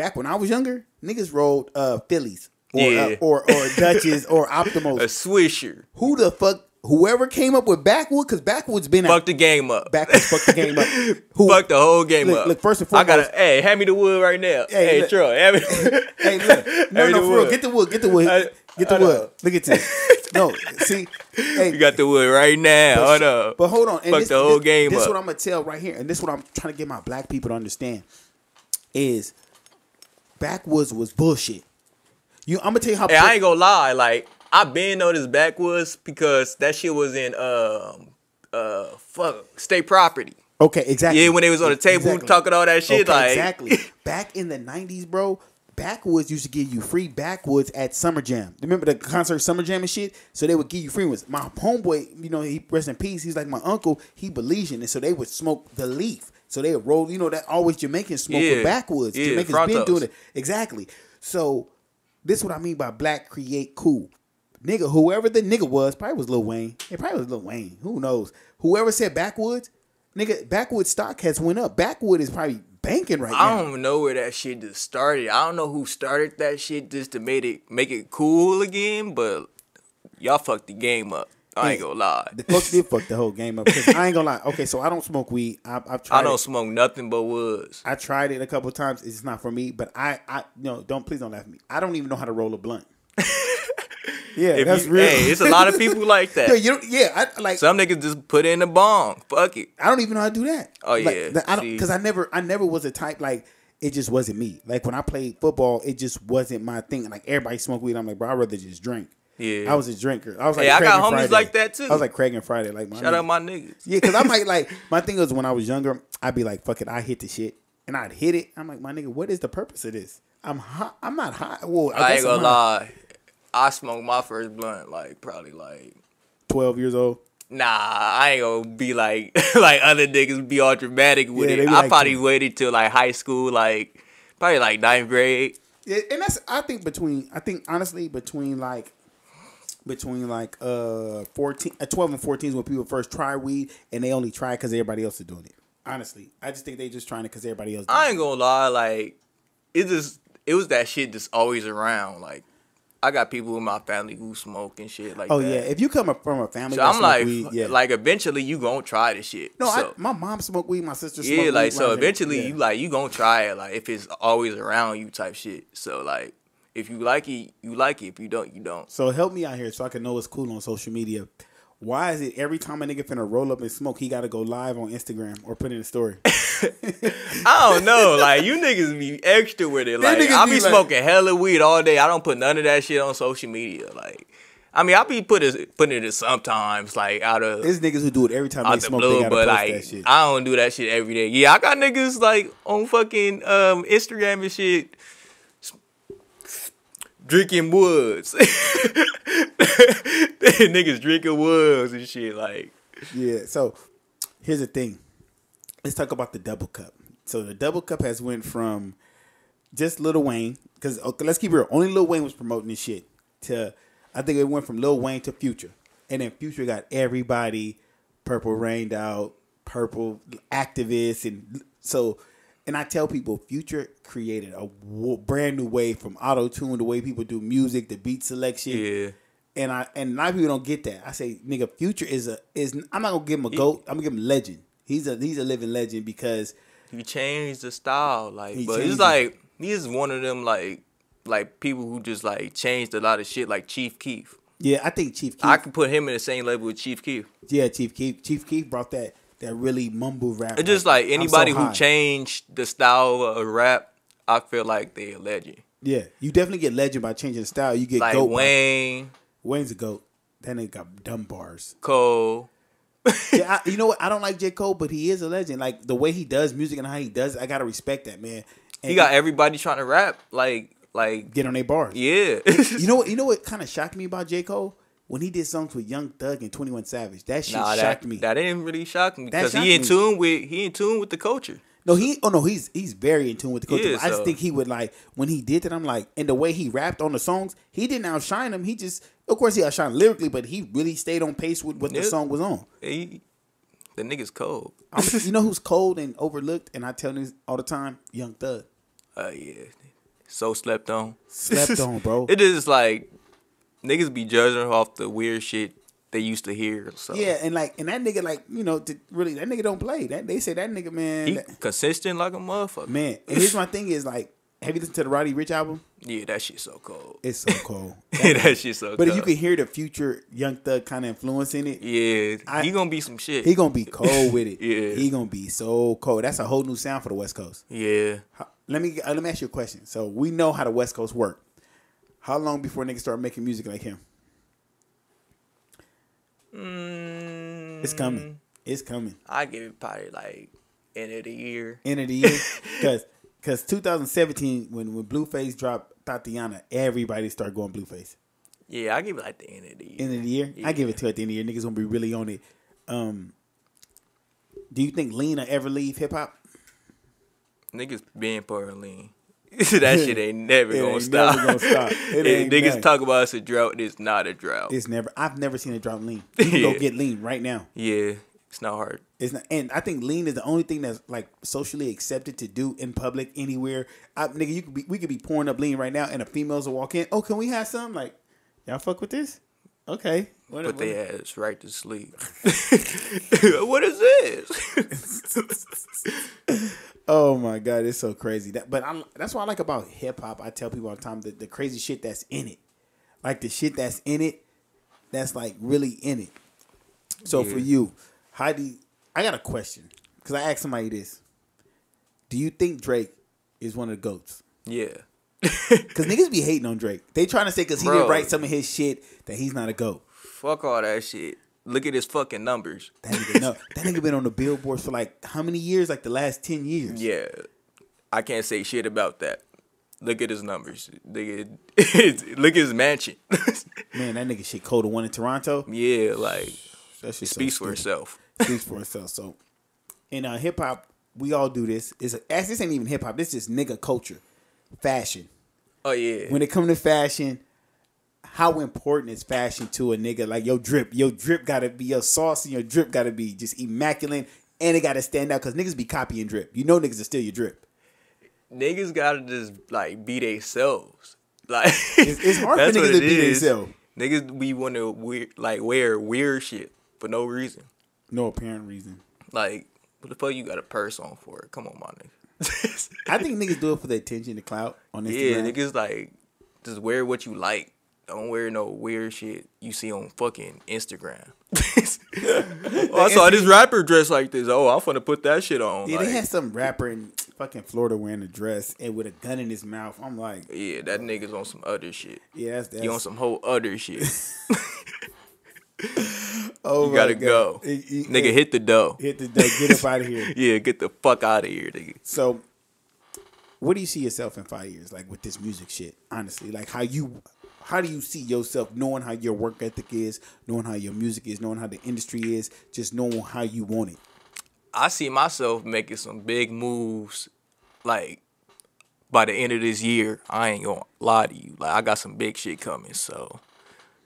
Back when I was younger, niggas rolled uh Phillies or Yeah. uh, or or Dutches or Optimos. a swisher. Who the fuck? Whoever came up with Backwood, because Backwood's been Fuck out. the game up. Backwood's fucked the game up. Who? Fuck the whole game Look- up. look, first and I gotta. foremost- Hey, hand me the wood right now. Hey, Hey, look. Troy, hand me. Hey, look. No, no, for real. Get the wood. Get the wood. I- Get the wood. Look at this. No, see. Hey, You got the wood right now. But, Hold up. but hold on. And Fuck this, the whole this, game This up. what I'm gonna tell right here, and this what I'm trying to get my black people to understand is backwoods was bullshit. You, I'm gonna tell you how. Hey, I ain't gonna lie. Like I been on this backwoods because that shit was in um uh fuck state property. okay, exactly. Yeah, when they was on the table Exactly. talking all that shit. Okay, like exactly. Back in the '90s, bro. Backwoods used to give you free backwoods at Summer Jam. Remember the concert Summer Jam and shit? So they would give you free ones. My homeboy, you know, he rest in peace. He's like my uncle. He Belizean, and so they would smoke the leaf. So they roll. You know that always Jamaican smoke Yeah. with backwoods. Yeah, Jamaicans been doing it exactly. So this is what I mean by black create cool. Nigga, whoever the nigga was, probably was Lil Wayne. It probably was Lil Wayne. Who knows? Whoever said backwoods, nigga, backwoods stock has went up. Backwood is probably banking right I now. I don't even know where that shit just started. I don't know who started that shit just to make it make it cool again, but y'all fucked the game up. I ain't gonna lie. The fuck did fuck the whole game up. I ain't gonna lie. Okay, so I don't smoke weed. I, I've tried. I don't It. smoke nothing but woods. I tried it a couple times. It's not for me. But I, I no, don't please don't laugh at me. I don't even know how to roll a blunt. yeah, If that's you- real. Hey, it's a lot of people like that. Don't, yeah, I like. Some niggas just put in the bong. Fuck it. I don't even know how to do that. Oh, Like, yeah. the- I don't because I never, I never was a type like. It just wasn't me. Like when I played football, it just wasn't my thing. Like everybody smoke weed. I'm like, bro, I'd rather just drink. Yeah. I was a drinker. I was like, Hey, I got homies Friday. like that, too. I was like Craig and Friday. Like my Shout out my niggas. Yeah, because I might like my thing was when I was younger, I'd be like, "Fuck it, I hit the shit," and I'd hit it. I'm like, "My nigga, what is the purpose of this? I'm hot. I'm not hot. Well, I, I, ain't gonna I'm lie. I smoked my first blunt like probably like Twelve years old. Nah, I ain't gonna be like like other niggas be all dramatic with Yeah, it. I like probably that. waited till like high school, like probably like ninth grade. Yeah, and that's I think between I think honestly between like between like uh 14 uh, 12 and 14 is when people first try weed and they only try because everybody else is doing it honestly i just think they just trying it because everybody else doing I ain't gonna lie, like it just it was that shit just always around. Like I got people in my family who smoke and shit like oh that. yeah if you come from a family So that I'm like, weed, yeah like eventually you gonna try this shit. no so, I, my mom smoked weed my sister smoked weed. yeah, weed like so right eventually Yeah. you like you gonna try it like if it's always around you type shit. So like if you like it, you like it. If you don't, you don't. So help me out here so I can know what's cool on social media. Why is it every time a nigga finna roll up and smoke, he gotta go live on Instagram or put in a story? I don't know. Like you niggas be extra with it. Like I be be like- smoking hella weed all day. I don't put none of that shit on social media. Like I mean, I be putting putting it sometimes, like out of There's niggas who do it every time they the smoke. they blue, gotta but like. I don't do that shit every day. Yeah, I got niggas like on fucking um Instagram and shit. Drinking woods, niggas drinking woods and shit. Like, Yeah. So here's the thing. Let's talk about the double cup. So the double cup has went from just Lil Wayne because okay, let's keep it real. Only Lil Wayne was promoting this shit. to I think it went from Lil Wayne to Future, and then Future got everybody purple rained out, purple activists, and so. And I tell people, Future created a w- brand new way from auto tune, the way people do music, the beat selection. Yeah. And I and a lot of people don't get that. I say, nigga, Future is a is. I'm not gonna give him a goat. I'm gonna give him a legend. He's a he's a living legend because He changed the style, like, He but it's like he's one of them like like people who just like changed a lot of shit, like Chief Keef. yeah, I think Chief Keef. I could put him in the same level with Chief Keef. yeah, Chief Keef. Chief Keef brought that that really mumble rap. It's just like I'm so anybody who high. changed the style of rap, I feel like they're a legend. Yeah, you definitely get legend by changing the style. You get Like goat. by- Wayne, Wayne's a goat. That nigga got dumb bars. Cole. yeah, I, you know what? I don't like J Cole, but he is a legend. Like the way he does music and how he does, it, I gotta respect that man. And He got everybody trying to rap. Like, like, get on their bars. yeah. You know what? You know what kind of shocked me about J Cole when he did songs with Young Thug and Twenty One Savage. That shit nah, shocked that, me. that didn't really shock me because he in me. tune with he in tune with the culture. No, he. Oh no, he's he's very in tune with the culture. Yeah, but I just so- think he would like when he did that. I'm like, and the way he rapped on the songs, he didn't outshine him. He just, of course, he outshined lyrically, but he really stayed on pace with what the song was on. He, the nigga's cold. You know who's cold and overlooked, and I tell niggas all the time, Young Thug. Uh, yeah. So slept on. Slept on, bro. It is like niggas be judging off the weird shit they used to hear. So Yeah, and like, and that nigga, like, you know, to really, that nigga don't play. That they say that nigga, man, he that- consistent like a motherfucker. man. And here's my thing is like, have you listened to the Roddy Ricch album? Yeah, that shit's so cold. It's so cold. that shit's so but cold. you can hear the future Young Thug kind of influence in it. yeah, I- he gonna be some shit. He gonna be cold with it. Yeah. he gonna be so cold. That's a whole new sound for the West Coast. yeah. Let me uh, let me ask you a question. So we know how the West Coast work. How long before niggas start making music like him? Mm, It's coming. It's coming. I give it probably like end of the year. End of the year, because because 2017 when when Blueface dropped Thotiana, everybody started going Blueface. Yeah, I give it like the end of the year. End of the year, I give it to at the end of the year. Niggas gonna be really on it. Um, do you think Lean will ever leave hip hop? Niggas being poor lean. that shit ain't never gonna ain't stop. never gonna stop. Niggas talk about it's a drought. It's not a drought. It's never. I've never seen a drought Lean. You can go get Lean right now. yeah, it's not hard. It's not, and I think lean is the only thing that's like socially accepted to do in public anywhere. I, nigga, you could be we could be pouring up lean right now, and the females will walk in. Oh, can we have some? Like, y'all fuck with this? Okay, what, Put what- their ass right to sleep. what is this? Oh my god, it's so crazy. That, but I, that's what I like about hip hop. I tell people all the time the, the crazy shit that's in it, like the shit that's in it, that's like really in it. So for you, how do you, I got a question? Because I asked somebody this: Do you think Drake is one of the goats? yeah. Because niggas be hating on Drake. They trying to say because he Bro. didn't write some of his shit that he's not a goat. Fuck all that shit. Look at his fucking numbers. That nigga, no, that nigga been on the billboards for like how many years? Like the last ten years. Yeah. I can't say shit about that. Look at his numbers. Look at, look at his mansion. Man, that nigga shit cold. The one in Toronto. yeah, like That shit so speaks for stupid. itself. Speaks for itself. So, in uh, hip hop, we all do this. Is as this ain't even hip hop. This is nigga culture, fashion. Oh yeah. When it come to fashion, how important is fashion to a nigga? Like your drip, your drip gotta be your sauce, and your drip gotta be just immaculate, and it gotta stand out because niggas be copying drip. You know niggas will steal your drip. niggas gotta just like be themselves. Like It's- it's hard for niggas to be themselves. Niggas we want to wear like wear weird shit for no reason. No apparent reason. Like what the fuck you got a purse on for? Come on, my nigga. I think niggas do it for the attention, the clout on Instagram. yeah, niggas like just wear what you like. Don't wear no weird shit you see on fucking Instagram. oh, I saw this rapper dressed like this. Oh, I'm gonna put that shit on. Yeah, like, they had some rapper in fucking Florida wearing a dress and with a gun in his mouth. I'm like, yeah, that nigga's on some other shit. yeah, that's that's. You on some whole other shit. oh You gotta God. go. It- it- Nigga, it- hit the dough. hit the dough, get up out of here. Yeah, get the fuck out of here, nigga. So, what do you see yourself in five years, like with this music shit? Honestly, like how you, how do you see yourself, knowing how your work ethic is, knowing how your music is, knowing how the industry is, just knowing how you want it. I see myself making some big moves, like by the end of this year, I ain't gonna lie to you. Like I got some big shit coming. So,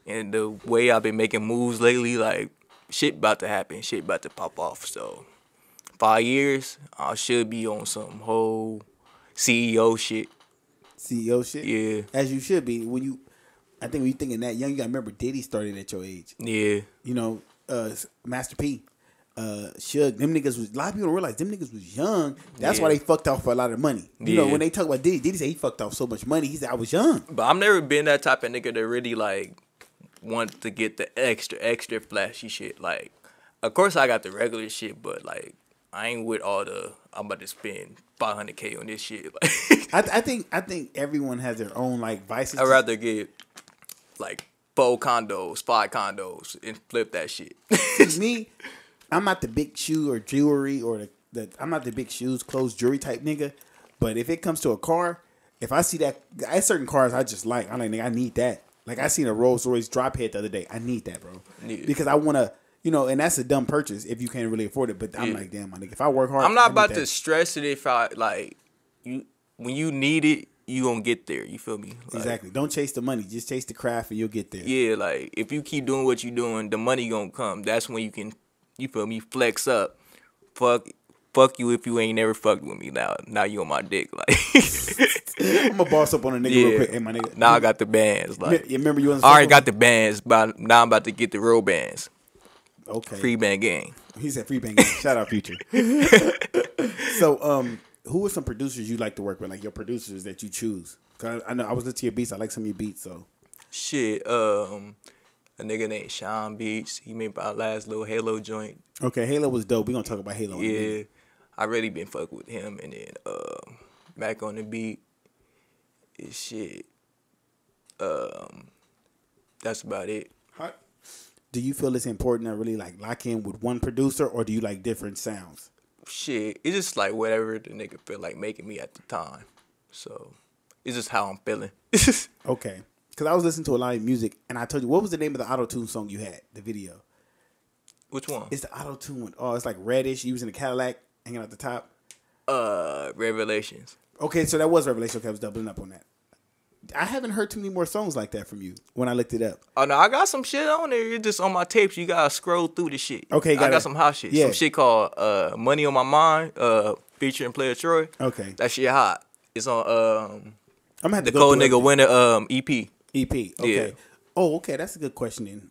and the way I've been making moves lately, like shit about to happen. Shit about to pop off. So, five years, I should be on some whole CEO shit. CEO shit. Yeah. As you should be. When you, I think when you thinking that young, you gotta remember Diddy started at your age. Yeah. You know, uh, Master P, uh, Suge, them niggas was. A lot of people don't realize them niggas was young. That's why they fucked off for a lot of money. You know, when they talk about Diddy, Diddy say he fucked off so much money. He said I was young. But I've never been that type of nigga that really like want to get the extra, extra flashy shit. Like, of course I got the regular shit, but like I ain't with all the I'm about to spend 500k on this shit. Like, I, I think I think everyone has their own like vices. I'd rather get like four condos, five condos, and flip that shit. me, I'm not the big shoe or jewelry or the, the I'm not the big shoes, clothes, jewelry type nigga. But if it comes to a car, if I see that, I certain cars I just like. I'm like, nigga, I need that. Like I seen a Rolls Royce drop head the other day. I need that, bro, Yeah. because I want to. You know, and that's a dumb purchase if you can't really afford it. But I'm Yeah. like, damn, my nigga, if I work hard, I'm not about that. to stress it if I like you when you need it, you gonna get there. You feel me? Like, Exactly. Don't chase the money. Just chase the craft, and you'll get there. Yeah, like if you keep doing what you're doing, the money gonna come. That's when you can, you feel me, flex up. Fuck, fuck you if you ain't never fucked with me. Now, now you on my dick. Like, I'm gonna boss up on a nigga real quick. Hey, my nigga. now I got the bands. Like, You remember you I already got the bands, but now I'm about to get the real bands. okay. Free band gang. He said free band gang. Shout out Future. so, um, who are some producers you like to work with? Like your producers that you choose? Cause I, I know I was listening to your beats. I like some of your beats. So, Shit, um, a nigga named Sean Beach. He made my last little Halo joint. okay, Halo was dope. We gonna talk about Halo. in a minute. Yeah, I really been fucking with him, and then um, back on the beat, is shit. Um, that's about it. Do you feel it's important to really like lock in with one producer, or do you like different sounds? Shit, it's just like whatever the nigga feel like making me at the time. So it's just how I'm feeling. Okay, because I was listening to a lot of music, and I told you what was the name of the auto tune song you had, the video. Which one? It's the auto tune one. Oh, it's like reddish, using a Cadillac hanging out the top. Uh, Revelations. Okay, so that was Revelation. Okay, I was doubling up on that. I haven't heard too many more songs like that from you when I looked it up. Oh no, I got some shit on there. It's just on my tapes. You gotta scroll through the shit. Okay, I gotta- got some hot shit. yeah. Some shit called uh Money on My Mind, uh featuring Player Troy. Okay, That shit hot. It's on um I'm gonna have to the go Cold Nigga Winner um EP. EP. Okay. Yeah. Oh, okay. That's a good question. Then,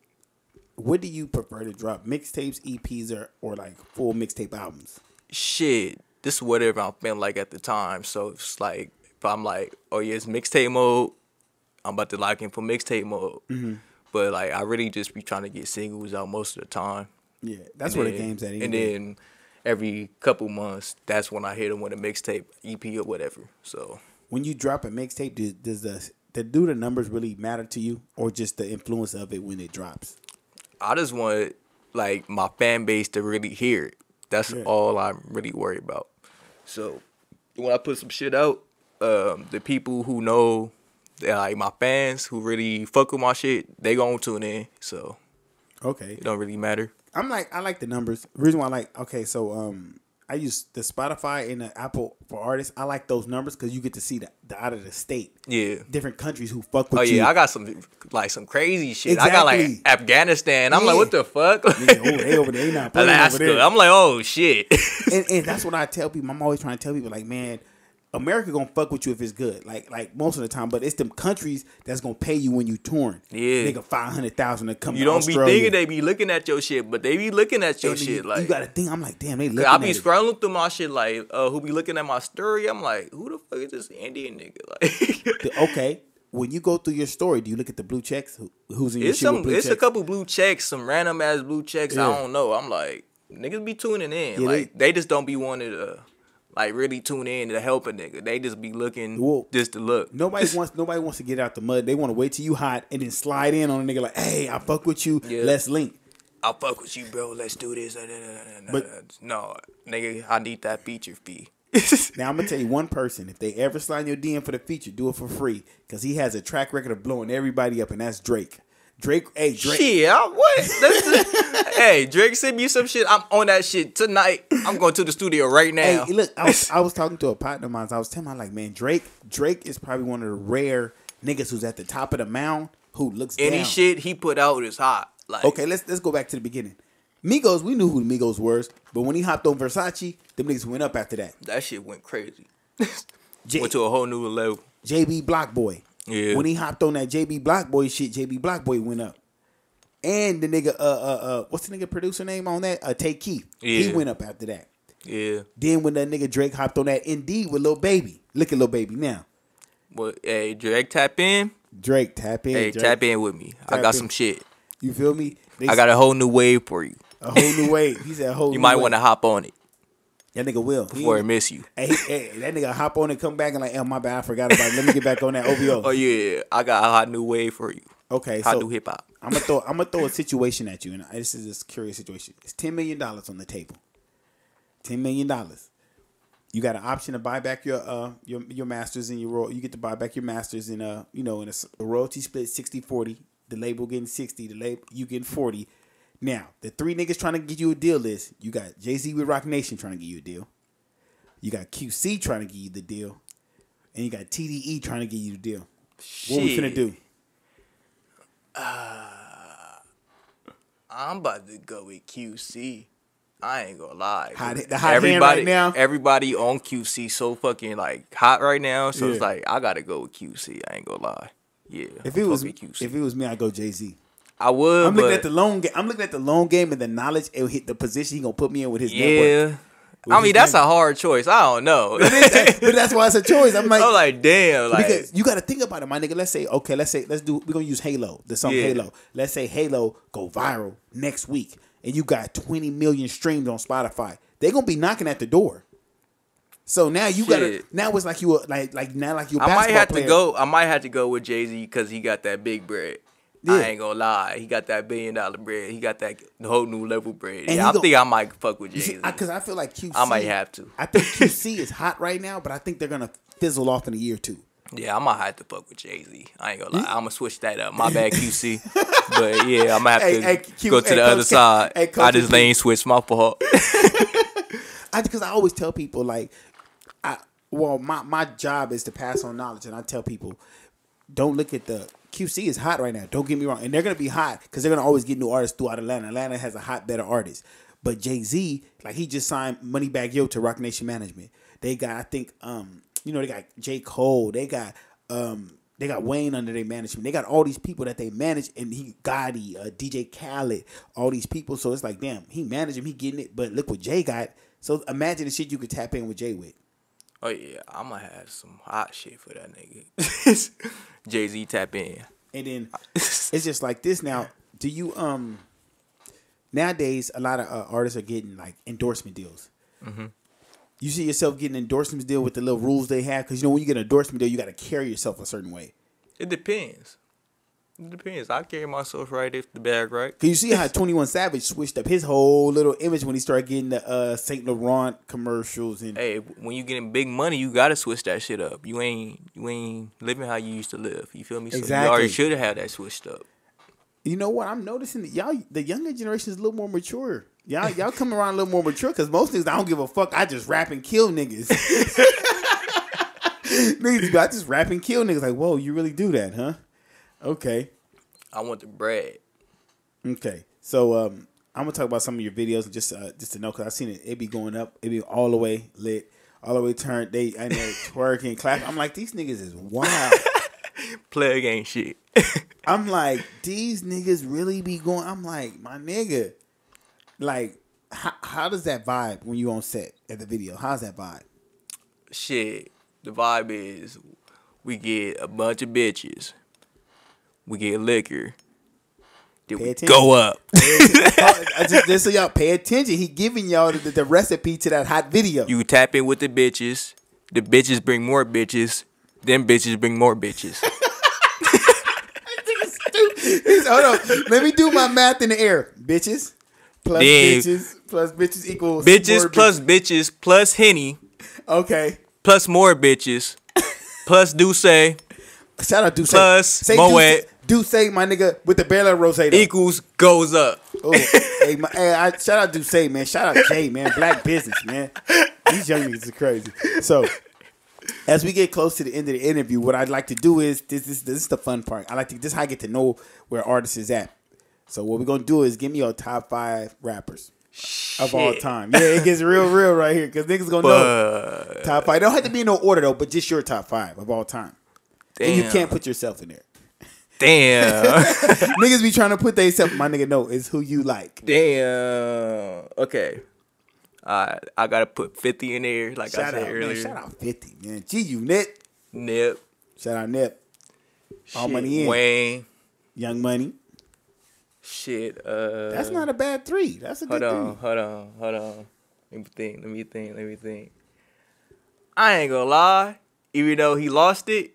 what do you prefer to drop? Mixtapes, EPs, or or like full mixtape albums? Shit, this is whatever I'm feeling like at the time. So it's like if I'm like, oh yeah, it's mixtape mode. I'm about to lock in for mixtape mode. Mm-hmm. But like I really just be trying to get singles out most of the time. Yeah, that's And where the game's at. And then every couple months, that's when I hit them with a mixtape, EP or whatever. So when you drop a mixtape, do, does the the do the numbers really matter to you, or just the influence of it when it drops? I just want like my fan base to really hear it. That's Yeah. all I'm really worried about. So when I put some shit out, um, the people who know, like my fans who really fuck with my shit, they gonna tune in. So Okay, it don't really matter. I'm like I like the numbers. The reason why I like okay, so um, I use the Spotify and the Apple for artists. I like those numbers because you get to see the, the out of the state, Yeah. different countries who fuck with Oh you. yeah, I got some like some crazy shit. I got like Exactly. Afghanistan. I'm like, what the fuck? Oh, they over there, they not Alaska. there. I'm like, oh shit. and, and that's what I tell people. I'm always trying to tell people, like, man, America gonna fuck with you if it's good, like like most of the time. But it's them countries that's gonna pay you when you touring. Yeah. nigga, five hundred thousand to come. you to don't be thinking they be looking at your shit, but they be looking at your And shit you, like you gotta think. I'm like, damn, they looking I at be it. scrolling through my shit like, uh, who be looking at my story? I'm like, who the fuck is this Indian nigga? Like, The- okay, when you go through your story, do you look at the blue checks? Who, who's in your it's shit some, blue it's a couple blue checks, some random ass blue checks. Yeah. I don't know. I'm like, niggas be tuning in. Yeah, like, they, just don't be wanting to, like, really tune in to help a nigga. They just be looking Well, just to look. Nobody wants nobody wants to get out the mud. They want to wait till you hot and then slide in on a nigga like, hey, I fuck with you. Yeah. Let's link. I'll fuck with you, bro. Let's do this. But- no, nigga, I need that feature fee. Now I'm gonna tell you one person. If they ever slide your DM for the feature, do it for free because he has a track record of blowing everybody up, and that's Drake. Drake, hey Drake, Shit, I, what? That's hey, Drake sent me some shit. I'm on that shit tonight. I'm going to the studio right now. Hey, look, I was, I was talking to a partner of mine. I was telling him, I'm like, man, Drake, Drake is probably one of the rare niggas who's at the top of the mound who looks Any down. shit he put out is hot. Like Okay, let's let's go back to the beginning. Migos, we knew who Migos were, but when he hopped on Versace, them niggas went up after that. that shit went crazy. J- went to a whole new level. JB Block Boy. Yeah. When he hopped on that JB Block Boy shit, JB Block Boy went up. And the nigga, uh, uh, uh, what's the nigga producer name on that? Uh, Tay Keith. He went up after that. Yeah. Then when that nigga Drake hopped on that Indeed with Lil Baby, look at Lil Baby now. But hey, Drake tap in. Drake tap in. Hey, Drake. tap in with me. I got in. some shit. You feel me? They I got a whole new wave for you. a whole new wave. He said a whole. You might want to hop on it That nigga will. Before ain't- miss you. Hey, he- hey, that nigga hop on and come back and like, oh my bad, I forgot about it. Let me get back on that OVO. Oh yeah, I got a hot new wave for you. Okay, Hot so new hip hop. I'm gonna throw I'm gonna throw a situation at you, and this is a curious situation. It's ten million dollars on the table. Ten million dollars. You got an option to buy back your uh your your masters and your ro- you get to buy back your masters in uh you know in a royalty split 60-40. The label getting sixty, the label you getting forty. Now the three niggas trying to get you a deal is you got Jay Z with Roc Nation trying to get you a deal. You got QC trying to get you the deal, and you got TDE trying to get you the deal. What we finna Shit. do? Uh, I'm about to go with QC. I ain't gonna lie. Hot- the hot hand everybody, right now? Everybody on QC so fucking like hot right now. So it's like I gotta go with QC. I ain't gonna lie. Yeah. If it was QC. if it was me, I'd go Jay Z. I would. I'm looking at the long game. I'm looking at the long game and the knowledge and hit the position he gonna put me in with his network. yeah. I mean that's a hard choice. I don't know. but that's why it's a choice. I'm like, I'm like damn. Like because you got to think about it, my nigga. Let's say, okay, let's say, let's do. We're gonna use Halo, the song Yeah. Halo. Let's say Halo go viral next week, and you got 20 million streams on Spotify. They gonna be knocking at the door. So now you gotta. Now it's like you a- like like now like you. I might have to go. I might have to go with Jay Z because he got that big bread. Yeah. I ain't gonna lie. He got that billion dollar bread. He got that whole new level bread. And Yeah, I go- think I might fuck with Jay Z because I, feel like QC. I might have to. I think QC is hot right now, but I think they're gonna fizzle off in a year or two. Yeah, I might have to fuck with Jay Z. I ain't gonna lie. I'm gonna switch that up. My bad, QC. but yeah, I'm gonna have to hey, Q- go to hey, the other K- side. I just lane switch. My fault. I because I always tell people like, I well my my job is to pass on knowledge, and I tell people, don't look at the QC is hot right now. Don't get me wrong, and they're gonna be hot because they're gonna always get new artists throughout Atlanta. Atlanta has a hot, better artist, but Jay Z like he just signed Moneybagg Yo to Roc Nation Management. They got I think um you know they got J Cole. They got um. They got Wayne under their management. They got all these people that they manage, and he Gotti, uh, DJ Khaled, all these people. So it's like, damn, he managed him, he getting it. But look what Jay got. So imagine the shit you could tap in with Jay with. Oh yeah, I'm gonna have some hot shit for that nigga. Jay Z tap in. And then it's just like this now. Do you um nowadays a lot of uh, artists are getting like endorsement deals. Mm-hmm. You see yourself getting an endorsement deal with the little rules they have because you know when you get an endorsement deal, you got to carry yourself a certain way. It depends. It depends. I carry myself right if the bag right. Cause you see how Twenty One Savage switched up his whole little image when he started getting the uh, Saint Laurent commercials and Hey, when you getting big money, you gotta switch that shit up. You ain't you ain't living how you used to live. You feel me? So you already should have had that switched up. You know what? I'm noticing that y'all, the younger generation is a little more mature. Y'all, y'all come around a little more mature because most niggas, I don't give a fuck. I just rap and kill niggas. niggas, I just rap and kill niggas. Like, whoa, you really do that, huh? Okay, I want the bread. okay. So, um, I'm gonna talk about some of your videos just, uh, just to know because I've seen it. It be going up. It be all the way lit, all the way turned. They and they twerking, clapping. I'm like, these niggas is wild. Plug ain't shit. I'm like, these niggas really be going. I'm like, my nigga, like, how, how does that vibe when you on set at the video? How's that vibe? shit. The vibe is we get a bunch of bitches. We get liquor. Then Pay we attention. go up. I just, just so y'all pay attention, he giving y'all the, the recipe to that hot video. You tap in with the bitches. The bitches bring more bitches. Them bitches bring more bitches. He's- Hold on, let me do my math in the air. Bitches plus Then- bitches plus bitches equals bitches plus bitches plus henny Okay, plus more bitches plus Duce shout out Duce. Plus say Moet. Duce, my nigga, with the barrel of rose. Equals goes up. Oh, hey, my, hey, I, shout out Duce, man. Shout out Jay, man. Black business, man. These young niggas are crazy. So, as we get close to the end of the interview, what I'd like to do is this. This, this is the fun part. I like to. This is how I get to know where artists is at. So what we're gonna do is give me your top five rappers of all time. Yeah, it gets real, real right here because niggas gonna know top five. Don't have to be in no order though, but just your top five of all time. And you can't put yourself in there. Damn, niggas be trying to put themselves. My nigga, no, it's who you like. damn. Okay, I I gotta put fifty in there, like I said out, earlier. man. Shout out fifty, man. G Unit. Nip, Shout out Nip. All money in. Wayne, Young Money. shit. Uh, That's not a bad three. That's a good Hold on, three. hold on, hold on. Let me think. Let me think. Let me think. I ain't gonna lie. Even though he lost it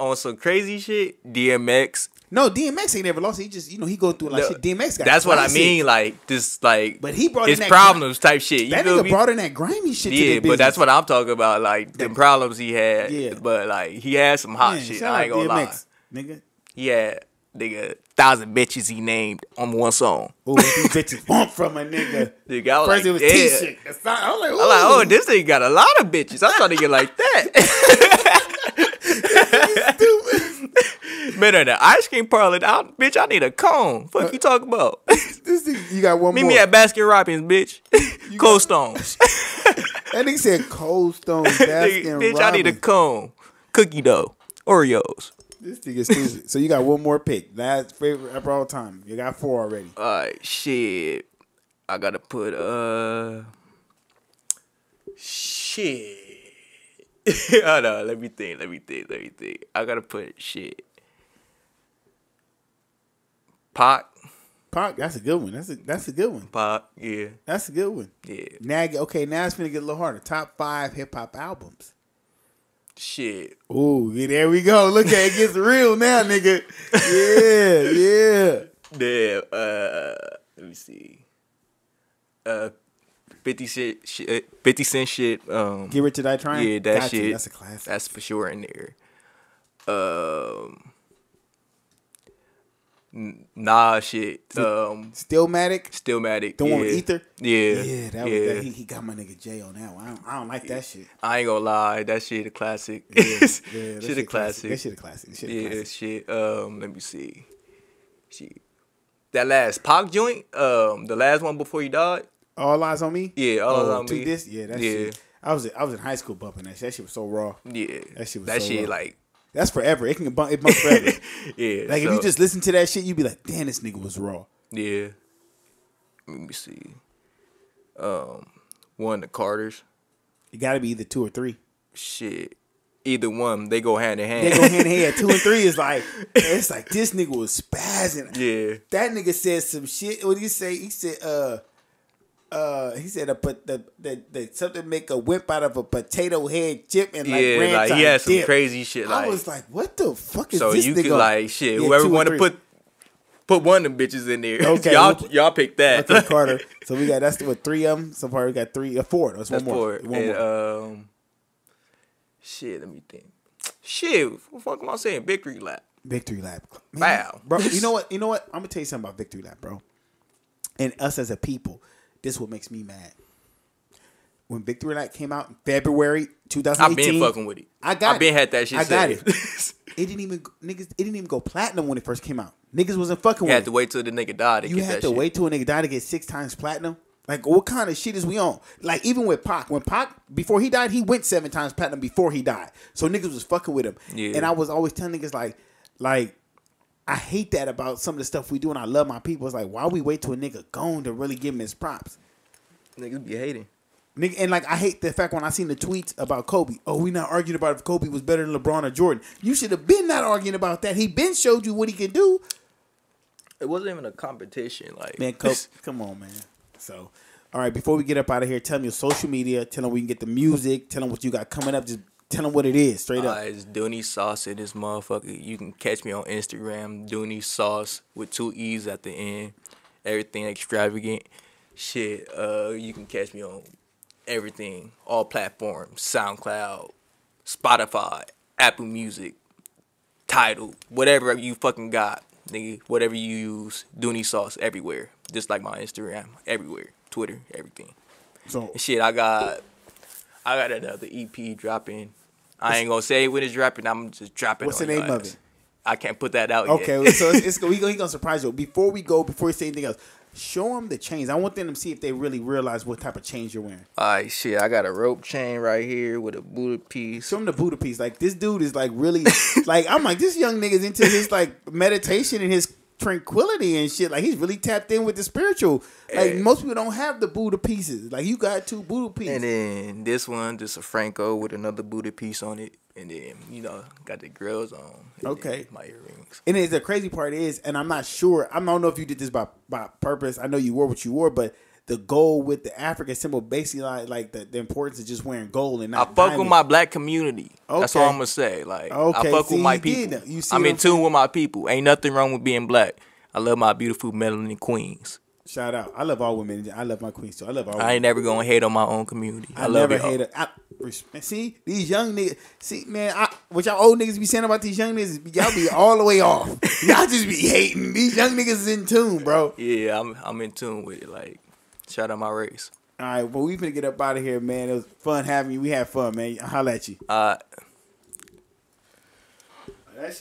on some crazy shit, DMX. No, DMX ain't never lost. He just, you know, he go through like No, shit. DMX got That's what I mean. Like this, like. But he brought his in problems type shit. You That nigga me? brought in that grimy shit. yeah, but that's what I'm talking about. Like the problems he had. Yeah. But like he had some hot Man, shit. I ain't gonna lie. Nigga. Yeah, nigga thousand bitches he named on one song. Ooh, these bitches want from a nigga. Nigga, I was First like, it was yeah. T-shirt. I was like, I'm like, oh, this nigga got a lot of bitches. I'm trying to get like that. Man, at the ice cream parlor, I, bitch, I need a cone. Fuck you talking about? this nigga, you got one Meet more. me at Baskin Robbins, bitch. Cold Stones. that nigga said Cold Stone Baskin bitch, I need a cone. Cookie dough. Oreos. This nigga stupid. so you got one more pick. Last favorite rapper all time. You got four already. Alright, shit. I gotta put uh shit. Hold on, let me think, let me think, let me think. I gotta put shit. Pac, Pac, that's a good one. That's a that's a good one. Pac, yeah, That's a good one. yeah. Now, okay, now it's gonna get a little harder. Top five hip hop albums. Shit. Ooh, yeah, there we go. Look at it, it gets real now, nigga. Yeah, yeah. Damn, uh let me see. Uh 50 cent shit 50 cent shit. Um Get Rich or Die Trying. Yeah, that Got you. shit. That's a classic. That's for sure in there. Um, Nah, shit. Um, Stillmatic. Stillmatic. The yeah. one with Ether. Yeah, Yeah, that was yeah. that. He, he got my nigga Jay on that one. I don't, I don't like that shit. I ain't gonna lie, that shit a classic. Yeah, yeah, that shit a classic. That shit a classic. Shit a yeah, classic. shit. Um, let me see. Shit. That last Pac joint, um, the last one before he died. All eyes on me. Yeah, All Eyes oh, on Me. This, yeah, that Yeah. shit. I was I was in high school bumping that. shit. That shit was so raw. Yeah, That shit was that so shit raw. like That's forever. It can bump. It bumps forever. yeah. like if you just listen to that shit, you'd be like, damn, this nigga was raw. yeah. Let me see. Um, one the Carters. It got to be either two or three. Shit, either one they go hand in hand. They go hand in hand. Two and three is like it's like this nigga was spazzing. yeah. That nigga said some shit. What did he say? He said, uh, uh, he said, a, but the, the, the something make a whip out of a potato head chip and like yeah, like he had some dip. crazy shit. Like, I was like, what the fuck is so this So you nigga? could like shit. Yeah, whoever want to put put one of them bitches in there. Okay, y'all we'll- y'all pick that. Okay, Carter. So we got that's what three of them. So far we got three, uh, four. That's, That's one more. for One and, more. um, shit. Let me think. Shit, what the fuck am I saying? Victory lap. Victory lap. Man, Wow. bro. You know what? You know what? I'm gonna tell you something about victory lap, bro. And us as a people, this is what makes me mad. When Victory Lap came out in February 2018, I've been fucking with it. I got I've been it. had that shit. I got it. It didn't even niggas. It didn't even go platinum when it first came out. Niggas wasn't fucking you with had it. to wait till the nigga died to you had to shit. wait till a nigga died to get six times platinum. Like what kind of shit is we on? Like even with Pac, when Pac before he died, he went seven times platinum before he died. So niggas was fucking with him. Yeah. And I was always telling niggas like, like I hate that about some of the stuff we do, and I love my people. It's like why we wait till a nigga gone to really give him his props. Niggas be hating. Nigga, and like I hate the fact when I seen the tweets about Kobe. Oh, we not arguing about if Kobe was better than LeBron or Jordan. You should have been not arguing about that. He been showed you what he can do. It wasn't even a competition. Like Man, Kobe, come on, man. So, all right, before we get up out of here, tell me your social media. Tell them we can get the music. Tell them what you got coming up. Just tell them what it is, straight up. Uh, it's Dooney Sauce in this motherfucker. You can catch me on Instagram, Dooney Sauce with two E's at the end. Everything extravagant. Shit, uh, you can catch me on everything, all platforms, SoundCloud, Spotify, Apple Music, Tidal, whatever you fucking got, nigga, whatever you use, Dooney sauce everywhere. Just like my Instagram, everywhere, Twitter, everything. So And shit, I got, I got another EP dropping. I ain't gonna say when it's dropping. I'm just dropping. What's on the name of it? I can't put that out okay, yet. so it's, it's we he gonna surprise you. Before we go, before we say anything else, show them the chains. I want them to see if they really realize what type of chains you're wearing. All right, shit. I got a rope chain right here with a Buddha piece. Show them the Buddha piece. Like this dude is like really like I'm like this young nigga's into his like meditation and his tranquility and shit. Like he's really tapped in with the spiritual. Like Hey. most people don't have the Buddha pieces. Like you got two Buddha pieces. And then this one, just a Franco with another Buddha piece on it. And then, you know, got the grills on. Okay. My earrings. And it's the crazy part is, and I'm not sure. I don't know if you did this by by purpose. I know you wore what you wore, but the gold with the African symbol, basically like, like the, the importance of just wearing gold and not. I fuck with my black community. That's all I'm gonna say. Like Okay, I fuck see, with my people. You see I'm in tune with my people. Ain't nothing wrong with being black. I love my beautiful melanin queens. Shout out! I love all women. I love my queens too. I love all. I women. aint never gonna hate on my own community. I, I, love never hate it. I, see these young niggas. See, man, I, what y'all old niggas be saying about these young niggas? Y'all be all the way off. Y'all just be hating. These young niggas is in tune, bro. Yeah, I'm I'm in tune with it. Like, shout out my race. All right, well, we finna get up out of here, man. It was fun having you. We had fun, man. I'll holla at you. Uh